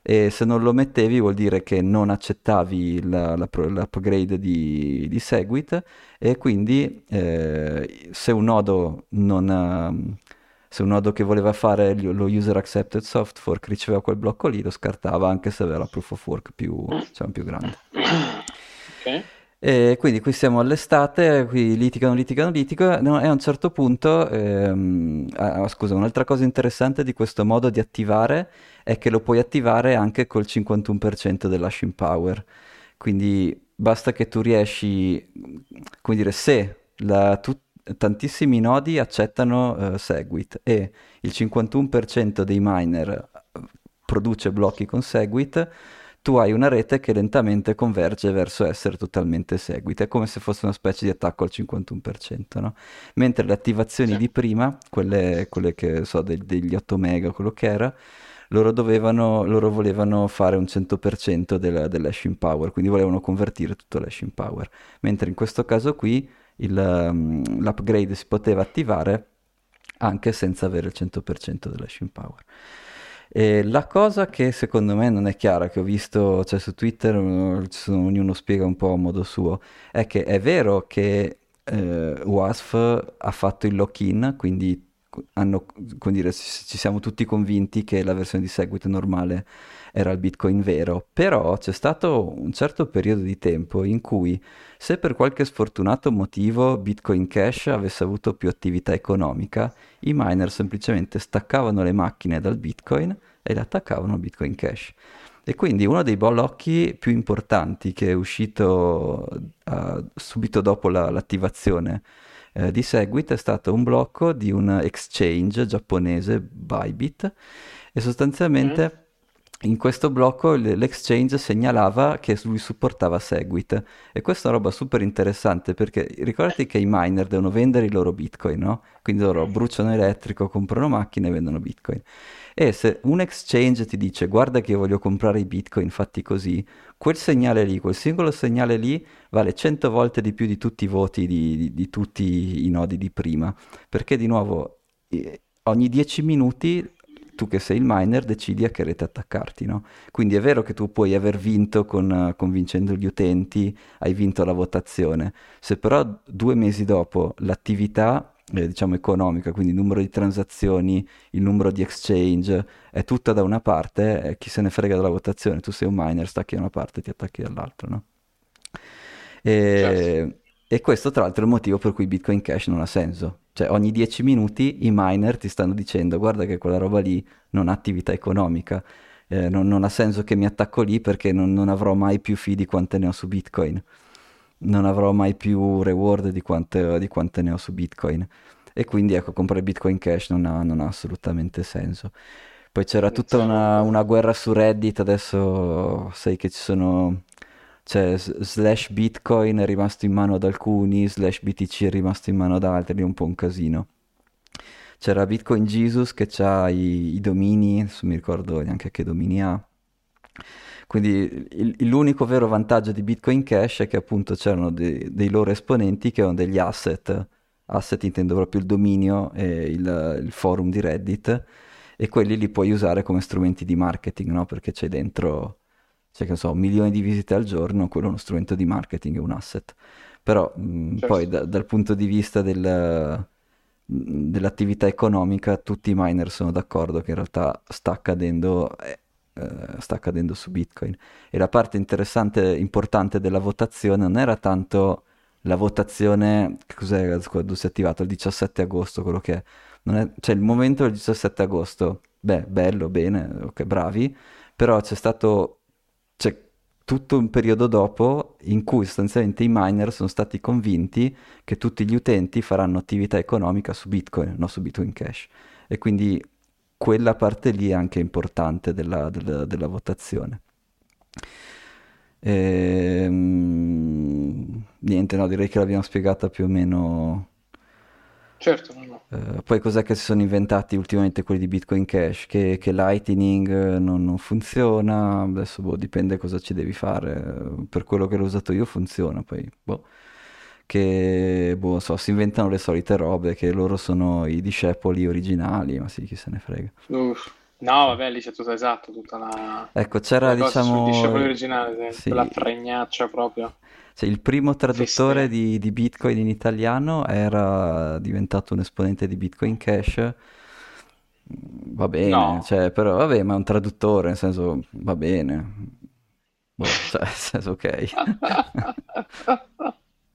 e se non lo mettevi vuol dire che non accettavi la, la, l'upgrade di, di, Segwit e quindi eh, se un nodo non... se un nodo che voleva fare lo user accepted soft fork riceveva quel blocco lì, lo scartava anche se aveva la proof of work più, diciamo, più grande. Ok. E quindi qui siamo all'estate, qui litigano, litigano, litigano e a un certo punto, ehm, ah, scusa, un'altra cosa interessante di questo modo di attivare è che lo puoi attivare anche col 51% dell'hashing power. Quindi basta che tu riesci, come dire, se la, tu, tantissimi nodi accettano uh, Segwit e il 51% dei miner eh, produce blocchi con Segwit, tu hai una rete che lentamente converge verso essere totalmente seguita, è come se fosse una specie di attacco al 51%, no? Mentre le attivazioni sì. di prima, quelle, quelle che so de- degli 8 mega, quello che era, loro, dovevano, loro volevano fare un 100% del, dell'hashing power, quindi volevano convertire tutto l'hashing power, mentre in questo caso qui il, um, l'upgrade si poteva attivare anche senza avere il 100% dell'hashing power. E la cosa che secondo me non è chiara, che ho visto cioè, su Twitter, ognuno spiega un po' a modo suo, è che è vero che eh, WASF ha fatto il lock-in, quindi hanno, dire, ci siamo tutti convinti che la versione di Segwit normale era il Bitcoin vero, però c'è stato un certo periodo di tempo in cui se per qualche sfortunato motivo Bitcoin Cash avesse avuto più attività economica, i miner semplicemente staccavano le macchine dal Bitcoin e le attaccavano al Bitcoin Cash. E quindi uno dei blocchi più importanti che è uscito uh, subito dopo la, l'attivazione uh, di Segwit è stato un blocco di un exchange giapponese Bybit e sostanzialmente... In questo blocco l'exchange segnalava che lui supportava Segwit e questa è una roba super interessante perché ricordati che i miner devono vendere i loro bitcoin, no? Quindi loro bruciano elettrico, comprano macchine e vendono bitcoin. E se un exchange ti dice guarda che io voglio comprare i bitcoin fatti così, quel segnale lì, quel singolo segnale lì vale 100 volte di più di tutti i voti di, di, di tutti i nodi di prima. Perché di nuovo ogni 10 minuti tu che sei il miner decidi a che rete attaccarti, no? Quindi è vero che tu puoi aver vinto con, convincendo gli utenti, hai vinto la votazione, se però due mesi dopo l'attività eh, diciamo economica, quindi il numero di transazioni, il numero di exchange, è tutta da una parte, eh, chi se ne frega della votazione, tu sei un miner, stacchi da una parte e ti attacchi dall'altra, no? E, certo. E questo tra l'altro è il motivo per cui Bitcoin Cash non ha senso, cioè ogni 10 minuti i miner ti stanno dicendo guarda che quella roba lì non ha attività economica, eh, non, non, ha senso che mi attacco lì perché non, non, avrò mai più fee di quante ne ho su Bitcoin, non avrò mai più reward di quante, di quante ne ho su Bitcoin. E quindi ecco, comprare Bitcoin Cash non ha, non ha assolutamente senso. Poi c'era tutta una, una guerra su Reddit, adesso sai che ci sono cioè slash bitcoin è rimasto in mano ad alcuni, slash BTC è rimasto in mano ad altri, è un po' un casino. C'era Bitcoin Jesus che ha i, i, domini, adesso mi ricordo neanche che domini ha. Quindi il, l'unico vero vantaggio di Bitcoin Cash è che appunto c'erano de, dei loro esponenti che avevano degli asset, asset intendo proprio il dominio e il, il forum di Reddit, e quelli li puoi usare come strumenti di marketing, no? Perché c'è dentro cioè che so, milioni di visite al giorno, quello è uno strumento di marketing, è un asset. Però mh, certo. poi da, dal punto di vista del, dell'attività economica, tutti i miner sono d'accordo che in realtà sta accadendo, eh, eh, sta accadendo su Bitcoin. E la parte interessante, importante della votazione non era tanto la votazione, cos'è quando si è attivato il 17 agosto, quello che è, è cioè il momento del 17 agosto, beh, bello, bene, ok, bravi, però c'è stato tutto un periodo dopo in cui sostanzialmente i miner sono stati convinti che tutti gli utenti faranno attività economica su Bitcoin, non su Bitcoin Cash. E quindi quella parte lì è anche importante della, della, della votazione. E, ehm, niente, no, direi che l'abbiamo spiegata più o meno.
Certo, no, no.
Uh, poi cos'è che si sono inventati ultimamente quelli di Bitcoin Cash? Che, che Lightning eh, non, non, funziona, adesso boh, dipende cosa ci devi fare, per quello che l'ho usato io funziona, poi boh. Che, boh, so, si inventano le solite robe, che loro sono i discepoli originali, ma sì, chi se ne frega.
Uff. No, vabbè, lì c'è tutto esatto, tutta la...
Ecco, c'era, diciamo...
discepoli originali, sì. la fregnaccia proprio.
Cioè, il primo traduttore di, di, Bitcoin in italiano era diventato un esponente di Bitcoin Cash. Va bene, no. cioè, però vabbè, ma è un traduttore, nel senso, va bene. Boh, cioè, nel senso, ok.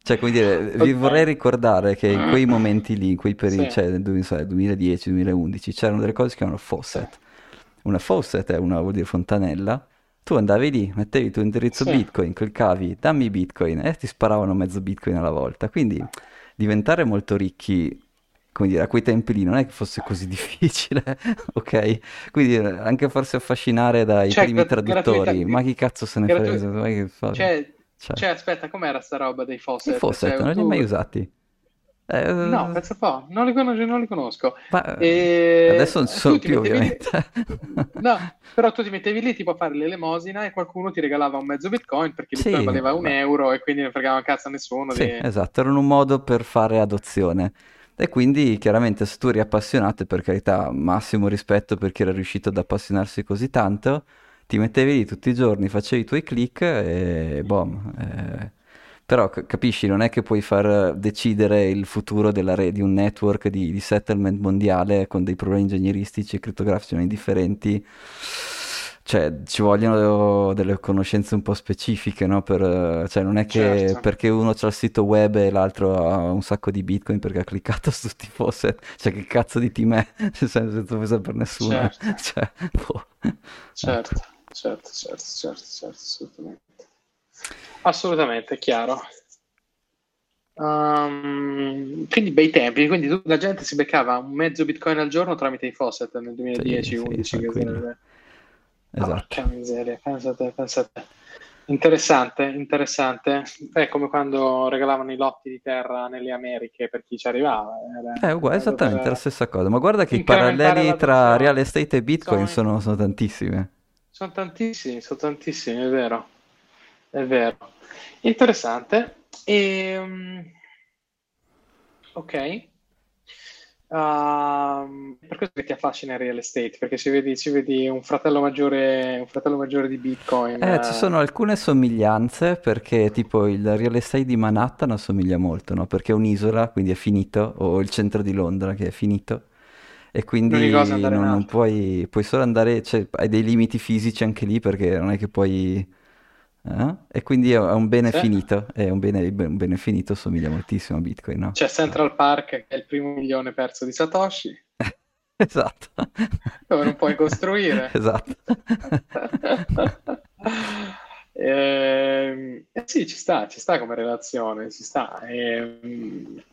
cioè, come dire, okay. vi vorrei ricordare che in quei momenti lì, in quei periodi, sì. cioè nel 2010-2011, c'erano delle cose che si chiamano faucet. Una faucet è una, vuol dire fontanella, tu andavi lì, mettevi il tuo indirizzo sì. Bitcoin, cliccavi dammi Bitcoin e ti sparavano mezzo Bitcoin alla volta. Quindi diventare molto ricchi, come dire, a quei tempi lì non è che fosse così difficile, ok? Quindi anche farsi affascinare dai cioè, primi traduttori, ma chi cazzo se ne gratu...
frega? Cioè, cioè, cioè, aspetta, com'era sta roba dei faucet?
I faucet, cioè, non li hai mai usati?
Eh, no, pensa po', non li conosco, non li conosco.
Ma, e... Adesso non ci sono più, ovviamente.
No, però tu ti mettevi lì tipo a fare l'elemosina e qualcuno ti regalava un mezzo bitcoin perché bitcoin valeva un euro e quindi non fregava un cazzo a nessuno.
Sì,
di...
esatto, era un modo per fare adozione. E quindi chiaramente se tu eri appassionato, e per carità, massimo rispetto per chi era riuscito ad appassionarsi così tanto, ti mettevi lì tutti i giorni, facevi i tuoi click e boom. Eh però capisci, non è che puoi far decidere il futuro re- di un network di, di, settlement mondiale con dei problemi ingegneristici e criptografici non indifferenti. Cioè, ci vogliono delle conoscenze un po' specifiche, no? Per, cioè, non è che certo. perché uno ha il sito web e l'altro ha un sacco di bitcoin perché ha cliccato su tutti i faucet. Cioè, che cazzo di team è? Cioè, senza presa per nessuno. Certo. Cioè,
boh. certo, certo, certo, certo, certo, assolutamente. Assolutamente, chiaro. Um, quindi bei tempi, quindi la gente si beccava un mezzo bitcoin al giorno tramite i faucet nel 2010-2011. Sì, sì,
Esatto.
Porca miseria, pensa a te, pensa a te. Interessante, interessante. È come quando regalavano i lotti di terra nelle Americhe per chi ci arrivava.
Era, è uguale, esattamente la stessa cosa. Ma guarda che i paralleli tra real estate e bitcoin sono, sono tantissimi.
Sono tantissimi, sono tantissimi, è vero. È vero. Interessante. E, um, ok. Uh, per questo che ti affascina il real estate, perché ci vedi, ci vedi un, fratello maggiore, un fratello maggiore di Bitcoin.
Eh, ci sono alcune somiglianze, perché tipo il real estate di Manhattan assomiglia molto, no? Perché è un'isola, quindi è finito, o il centro di Londra che è finito. E quindi non, non puoi, puoi, solo andare, cioè, hai dei limiti fisici anche lì perché non è che puoi eh? E quindi è un bene sì. finito, è un bene, un bene, finito somiglia moltissimo a Bitcoin, no?
C'è Central Park che è il primo milione perso di Satoshi.
esatto.
Dove non puoi costruire.
esatto.
eh, eh, sì, ci sta, ci sta come relazione, ci sta. Eh,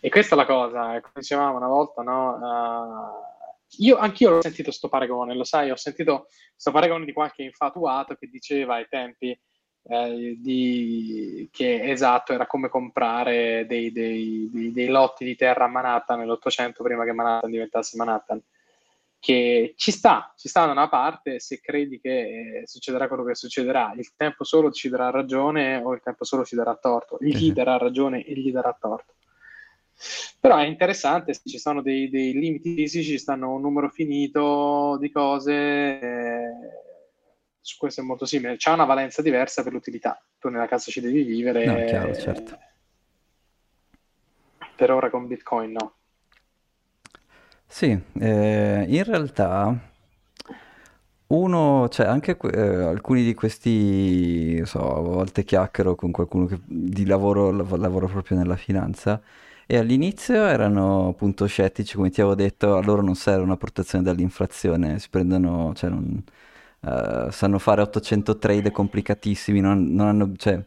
e questa è la cosa, come dicevamo una volta, no? Uh, io, anch'io l'ho sentito sto paragone, lo sai, ho sentito sto paragone di qualche infatuato che diceva ai tempi eh, di, che esatto, era come comprare dei, dei, dei, dei lotti di terra a Manhattan nell'Ottocento prima che Manhattan diventasse Manhattan. Che ci sta, ci sta da una parte se credi che eh, succederà quello che succederà, il tempo solo ci darà ragione o il tempo solo ci darà torto, il chi darà ragione e gli darà torto. Però è interessante, ci sono dei, dei limiti fisici, ci stanno un numero finito di cose, eh, su questo è molto simile. C'ha una valenza diversa per l'utilità. Tu nella casa ci devi vivere.
No, chiaro, certo.
Per ora con Bitcoin no.
Sì, eh, in realtà uno, cioè anche eh, alcuni di questi, so, a volte chiacchiero con qualcuno che di lavoro, lavoro proprio nella finanza e all'inizio erano appunto scettici, come ti avevo detto, a loro non serve una protezione dall'inflazione, si prendono, cioè non, uh, sanno fare 800 trade complicatissimi, non, non hanno, cioè,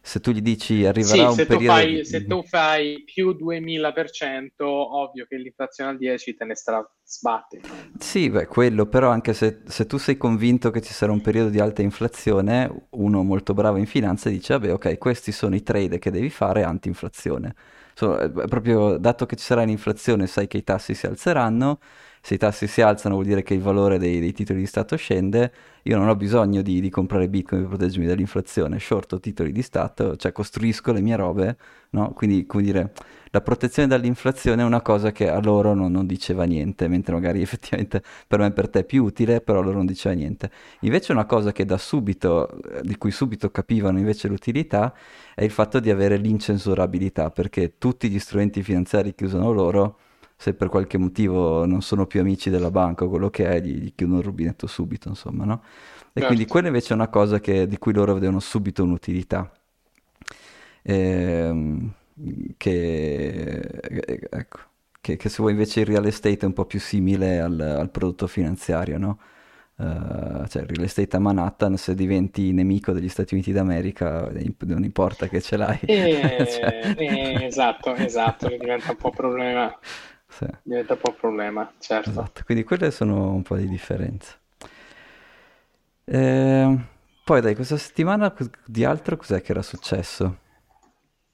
se tu gli dici arriverà
sì,
un periodo...
Fai, se tu fai più 2000%, ovvio che l'inflazione al 10 te ne stra- sbatti.
Sì, beh, quello, però anche se, se, tu sei convinto che ci sarà un periodo di alta inflazione, uno molto bravo in finanza dice, vabbè, ok, questi sono i trade che devi fare anti-inflazione. So, proprio dato che ci sarà un'inflazione, sai che i tassi si alzeranno, se i tassi si alzano vuol dire che il valore dei, dei titoli di Stato scende, io non ho bisogno di, di, comprare Bitcoin per proteggermi dall'inflazione, shorto titoli di Stato, cioè costruisco le mie robe, no? Quindi, come dire, la protezione dall'inflazione è una cosa che a loro non, non, diceva niente, mentre magari effettivamente per me e per te è più utile, però a loro non diceva niente. Invece una cosa che da subito, eh, di cui subito capivano invece l'utilità, è il fatto di avere l'incensurabilità, perché tutti gli strumenti finanziari che usano loro, se per qualche motivo non sono più amici della banca o quello che è, gli, gli chiudono il rubinetto subito, insomma, no? E certo. quindi quella invece è una cosa che, di cui loro vedevano subito un'utilità. Ehm che, ecco, che, che, se vuoi invece il real estate è un po' più simile al, al prodotto finanziario, no? Uh, cioè il real estate a Manhattan se diventi nemico degli Stati Uniti d'America non importa che ce l'hai
eh, cioè... eh, esatto esatto diventa un po' problema sì. diventa un po' problema certo
esatto quindi quelle sono un po' di differenze eh, poi dai questa settimana di altro cos'è che era successo?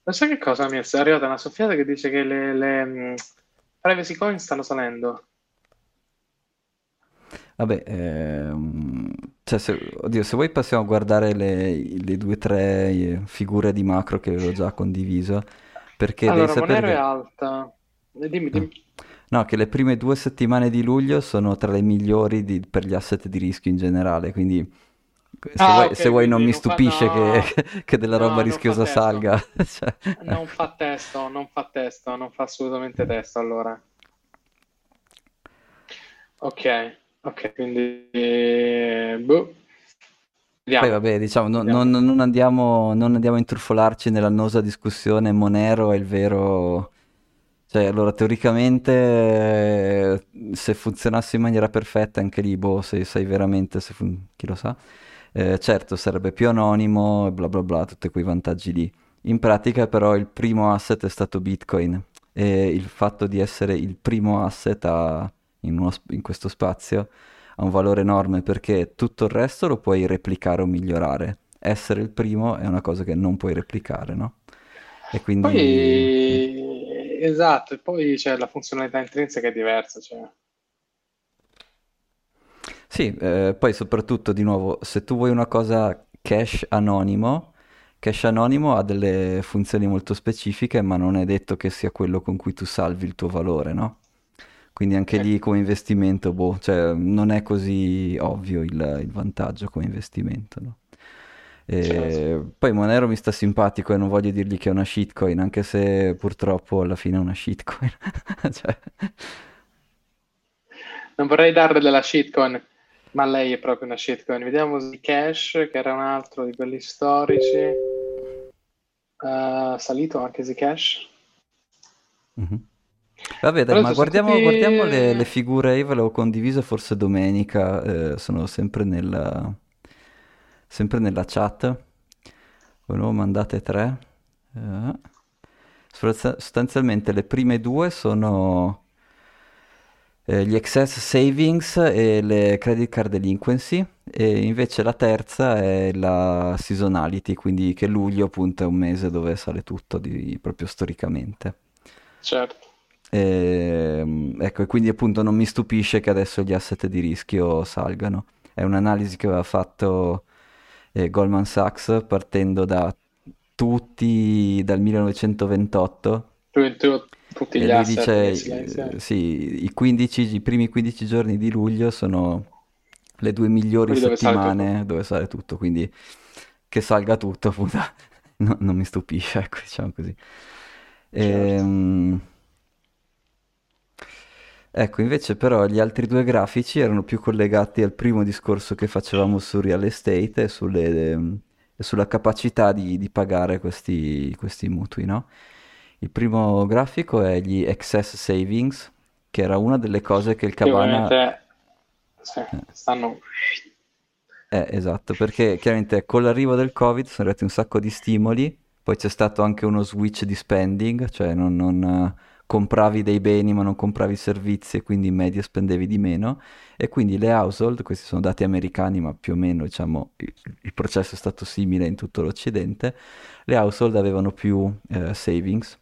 Non so che cosa mi è arrivata una soffiata che dice che le, le um, privacy coin stanno salendo.
Vabbè, ehm, cioè se, oddio, se vuoi passiamo a guardare le, le due o tre eh, figure di macro che avevo già condiviso, perché
allora,
devi sapere...
Monero è alta. Eh, dimmi, dimmi.
No, che le prime due settimane di luglio sono tra le migliori di, per gli asset di rischio in generale, quindi se, ah, vuoi, okay, se vuoi non mi stupisce fa, che, che, della roba no, rischiosa salga.
cioè. Non fa testo, non fa testo, non fa assolutamente testo allora. Ok, ok, quindi... Boh.
Poi vabbè, diciamo, no, non, non, andiamo, non andiamo a intrufolarci nell'annosa discussione Monero è il vero... Cioè, allora, teoricamente, se funzionasse in maniera perfetta, anche lì, boh, se sai veramente, se fun... chi lo sa, eh, certo sarebbe più anonimo e bla bla bla, tutti quei vantaggi lì. In pratica però il primo asset è stato Bitcoin e il fatto di essere il primo asset a, in, uno, in questo spazio ha un valore enorme perché tutto il resto lo puoi replicare o migliorare. Essere il primo è una cosa che non puoi replicare, no?
E quindi... Poi, esatto, e poi c'è la funzionalità intrinseca è diversa, cioè...
Sì, eh, poi soprattutto di nuovo, se tu vuoi una cosa cache anonimo, cache anonimo ha delle funzioni molto specifiche, ma non è detto che sia quello con cui tu salvi il tuo valore, no? Quindi anche lì come investimento, boh, cioè non è così ovvio il, il vantaggio come investimento, no? E certo. Poi Monero mi sta simpatico e non voglio dirgli che è una shitcoin, anche se purtroppo alla fine è una shitcoin. cioè...
Non vorrei darle della shitcoin, ma lei è proprio una shitcoin. Vediamo Zcash, che era un altro di quelli storici. Uh, salito anche Zcash.
Mm-hmm. Vabbè, dai, ma guardiamo, tutti... guardiamo le, le, figure. Io ve l'avevo condiviso forse domenica. Eh, sono sempre nella, sempre nella chat. Ne ho mandate tre. Eh. Sostanzialmente le prime due sono eh, gli excess savings e le credit card delinquency e invece la terza è la seasonality, quindi che luglio appunto è un mese dove sale tutto di, proprio storicamente.
Certo.
E, ehm, ecco, e quindi appunto non mi stupisce che adesso gli asset di rischio salgano. È un'analisi che aveva fatto eh, Goldman Sachs partendo da tutti dal 1928.
28 tutti gli asset dice,
eh, sì, i, 15, i primi 15 giorni di luglio sono le due migliori Quelli settimane dove sale, dove sale tutto, quindi che salga tutto, appunto, no, non mi stupisce, ecco, diciamo così. Certo. Ehm... Ecco, invece però gli altri due grafici erano più collegati al primo discorso che facevamo su real estate e, sulle, e sulla capacità di, di pagare questi, questi mutui, no? Il primo grafico è gli excess savings, che era una delle cose che il Cabana...
Sì, stanno...
Eh, esatto, perché chiaramente con l'arrivo del Covid sono arrivati un sacco di stimoli, poi c'è stato anche uno switch di spending, cioè non, non compravi dei beni ma non compravi servizi e quindi in media spendevi di meno e quindi le household, questi sono dati americani ma più o meno diciamo il, processo è stato simile in tutto l'Occidente, le household avevano più uh, savings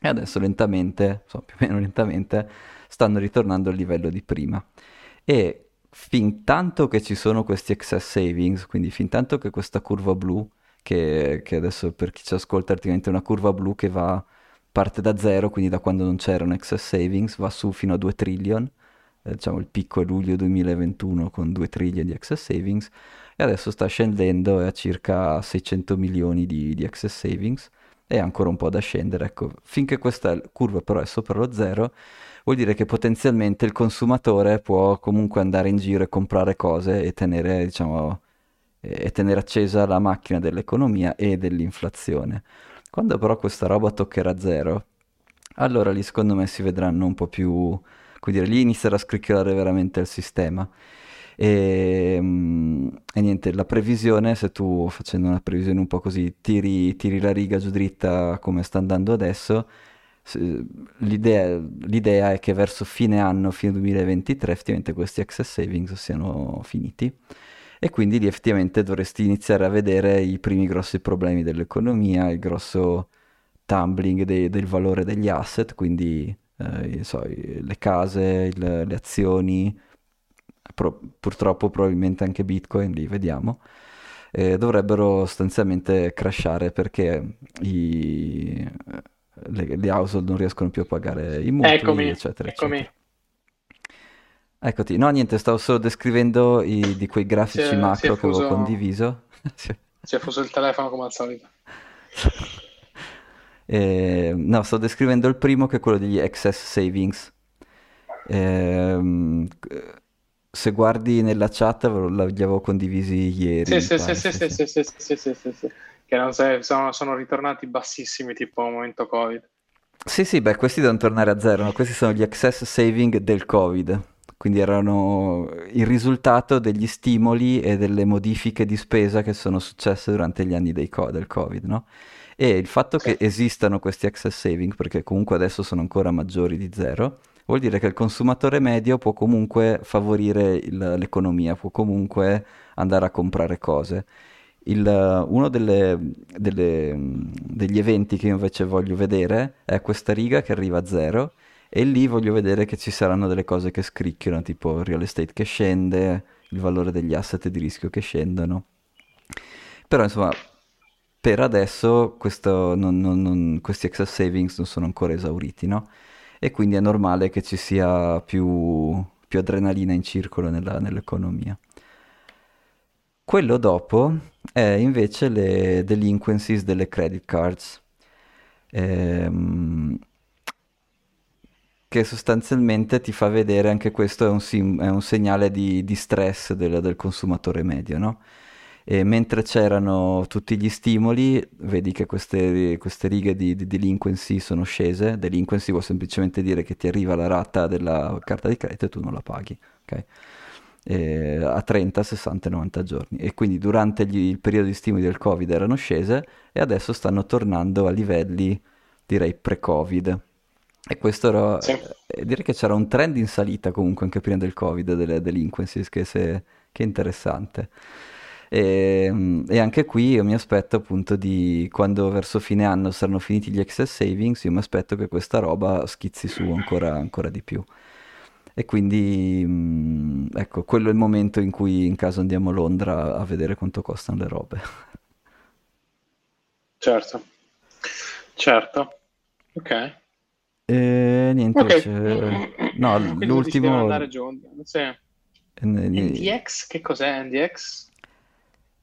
e adesso lentamente, insomma, più o meno lentamente, stanno ritornando al livello di prima. E fin tanto che ci sono questi excess savings, quindi fin tanto che questa curva blu, che, che adesso per chi ci ascolta è praticamente una curva blu che va, parte da zero, quindi da quando non c'erano excess savings, va su fino a 2 trillion, eh, diciamo il picco è luglio 2021 con 2 trillion di excess savings, e adesso sta scendendo a circa 600 milioni di, di excess savings e ancora un po' da scendere. Ecco, finché questa curva però è sopra lo zero, vuol dire che potenzialmente il consumatore può comunque andare in giro e comprare cose e tenere, diciamo, e tenere accesa la macchina dell'economia e dell'inflazione. Quando però questa roba toccherà zero, allora lì secondo me si vedranno un po' più, come dire, lì inizierà a scricchiolare veramente il sistema. E, mm, e, niente, la previsione, se tu facendo una previsione un po' così tiri, tiri la riga giù dritta come sta andando adesso, l'idea, l'idea, è che verso fine anno, fine 2023, effettivamente questi excess savings siano finiti. E quindi lì effettivamente dovresti iniziare a vedere i primi grossi problemi dell'economia, il grosso tumbling de- del valore degli asset, quindi eh, so, le case, il, le azioni, pro- purtroppo probabilmente anche Bitcoin, lì vediamo, eh, dovrebbero sostanzialmente crashare perché i, le, le, household non riescono più a pagare i mutui, eccomi, eccetera, eccomi. eccetera. Eccoti, no niente, stavo solo descrivendo i, di quei grafici è, macro che avevo condiviso.
si è fuso il telefono come al solito.
eh, no, sto descrivendo il primo che è quello degli excess savings. Eh, se guardi nella chat, li avevo condivisi ieri.
Sì, sì, sì, sì, sì, sì, sì, sì, sì, sì, che non sei, sono, sono ritornati bassissimi tipo al momento Covid.
Sì, sì, beh, questi devono tornare a zero, no? questi sono gli excess saving del Covid, quindi erano il risultato degli stimoli e delle modifiche di spesa che sono successe durante gli anni co- del Covid, no? E il fatto sì. che esistano questi excess saving, perché comunque adesso sono ancora maggiori di zero, Vuol dire che il consumatore medio può comunque favorire il- l'economia, può comunque andare a comprare cose. Il- uno delle- delle- degli eventi che io invece voglio vedere è questa riga che arriva a zero e lì voglio vedere che ci saranno delle cose che scricchiano, tipo real estate che scende, il valore degli asset di rischio che scendono. Però insomma, per adesso non- non- non- questi excess savings non sono ancora esauriti, no? E quindi è normale che ci sia più, più adrenalina in circolo nella- nell'economia. Quello dopo è invece le delinquencies delle credit cards, ehm, che sostanzialmente ti fa vedere anche questo è un, sim- è un segnale di, di stress del, del consumatore medio, no? E mentre c'erano tutti gli stimoli, vedi che queste, queste righe di, di delinquency sono scese. Delinquency vuol semplicemente dire che ti arriva la rata della carta di credito e tu non la paghi, ok? eh, a 30, 60, 90 giorni e quindi durante gli- il periodo di stimoli del Covid erano scese e adesso stanno tornando a livelli direi pre-Covid e questo era,
Sì.
eh, direi che c'era un trend in salita comunque anche prima del Covid delle delinquencies che, se- che è interessante. E, mm, e anche qui io mi aspetto appunto di quando verso fine anno saranno finiti gli excess savings, io mi aspetto che questa roba schizzi su ancora, ancora di più. E quindi, mm, ecco, quello è il momento in cui in caso andiamo a Londra a vedere quanto costano le robe.
Certo, certo. Ok.
E niente,
Ok.
c'è- no,
Quindi
l'ultimo...
andare giù. Sì. NDX? Che cos'è NDX?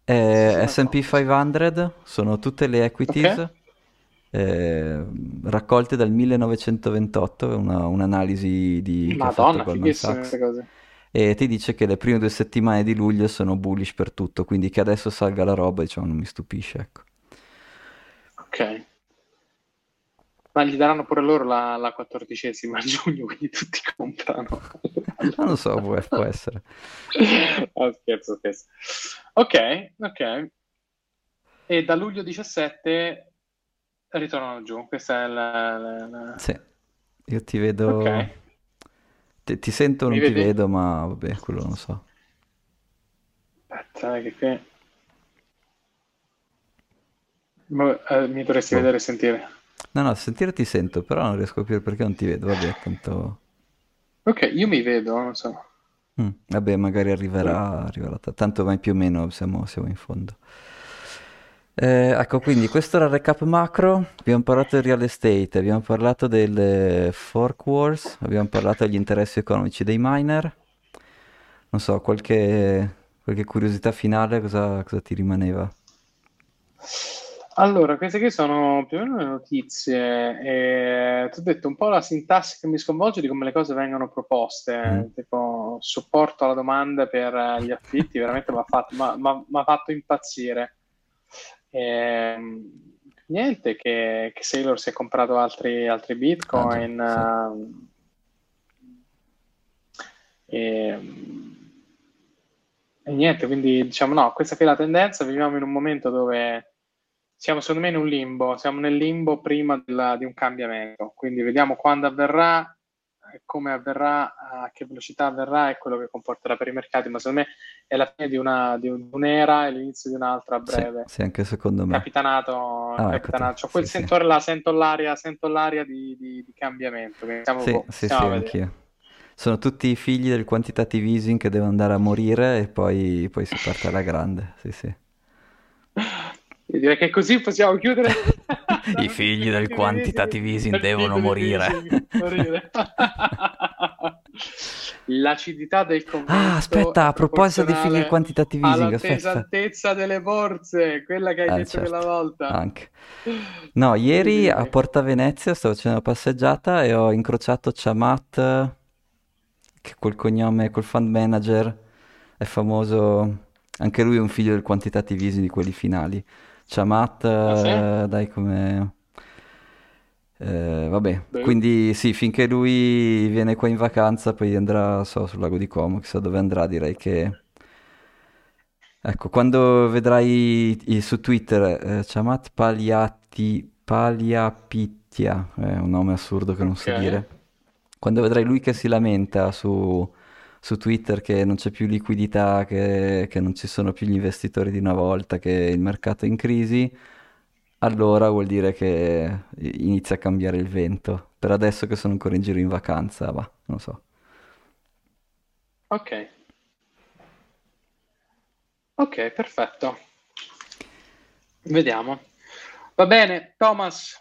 Sì,
S&P 500, sono tutte le equities
Ok.
eh, raccolte dal 1928, è una- un'analisi di, che ha fatto
Madonna,
Goldman
fighissime
Sachs.
queste cose.
E ti dice che le prime due settimane di luglio sono bullish per tutto, quindi che adesso salga la roba, diciamo, non mi stupisce, ecco.
Ok. Ma gli daranno pure loro la, la quattordicesima a giugno, quindi tutti comprano.
Non lo so, può, può essere.
Ah, scherzo, scherzo. Ok, ok. E da luglio 17 ritornano giù. Questa è la... la- la-
Sì, io ti vedo...
Ok.
Ti, ti sento o
Mi
non ti
vedi?
vedo, ma vabbè, quello non so.
Aspetta, eh, che qui... Ma, eh, mi dovresti
Boh.
vedere e sentire.
No, no, sentire ti sento, però non riesco a capire perché non ti vedo, vabbè, tanto...
Ok, io mi vedo, non so.
Mm, vabbè, magari arriverà, arriverà tanto mai più o meno siamo, siamo in fondo. Eh, ecco, quindi questo era il recap macro, abbiamo parlato del real estate, abbiamo parlato delle fork wars, abbiamo parlato degli interessi economici dei miner. Non so, qualche, qualche curiosità finale, cosa, cosa ti rimaneva?
Allora, queste qui sono più o meno le notizie. E ti ho detto un po' la sintassi che mi sconvolge di come le cose vengono proposte.
Mm.
Tipo, supporto alla domanda per eh, gli affitti, veramente mi ha fatto, m'ha- m'ha- m'ha fatto impazzire. Ehm, niente, che, che Sailor si è comprato altri, altri Bitcoin. ehm, ehm, e niente, quindi diciamo no, questa qui è la tendenza, viviamo in un momento dove siamo secondo me in un limbo, siamo nel limbo prima della- di un cambiamento, quindi vediamo quando avverrà, eh, come avverrà, a che velocità avverrà e quello che comporterà per i mercati, ma secondo me è la fine di, una, di un- un'era e l'inizio di un'altra a
Sì,
breve.
sì, anche secondo me.
Capitanato,
Ah, ecco
capitanato.
te.
C'ho quel
Sì, sì.
sentore là, sento l'aria, sento l'aria di, di- di cambiamento, stiamo,
Sì,
boh,
sì, sì, anch'io. Sono tutti i figli del quantitative easing che devono andare a morire e poi, poi si parte alla grande. Sì, sì.
Io direi che così possiamo chiudere.
I figli del quantitative easing devono morire.
L'acidità del commento
Ah, aspetta, a proposito di figli del aspetta.
pesantezza delle borse, quella che hai
Eh,
detto
certo,
quella volta.
anche. No, ieri a. Porta Venezia stavo facendo una passeggiata e ho incrociato Chamat, che col cognome, col fund manager, è famoso, anche lui è un figlio del quantitative easing di quelli finali. Chamat,
Ah, sì?
eh, dai come... eh, vabbè,
Beh.
quindi sì, finché lui viene qua in vacanza, poi andrà, so, sul lago di Como, chissà dove andrà, direi che... Ecco, quando vedrai su Twitter eh, Chamat Paliati, Paliapitia, è un nome assurdo che non so
Ok.
dire. Quando vedrai lui che si lamenta su, su Twitter che non c'è più liquidità, che, che non ci sono più gli investitori di una volta, che il mercato è in crisi, allora vuol dire che inizia a cambiare il vento. Per adesso che sono ancora in giro in vacanza, va, non so.
Ok. Ok, perfetto. Vediamo. Va bene, Thomas.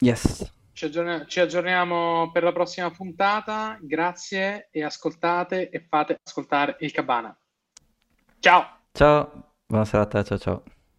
Yes.
Ci, aggiorn- ci aggiorniamo per la prossima puntata. Grazie e ascoltate e fate ascoltare il Cabana. Ciao.
Ciao, buona serata, ciao ciao.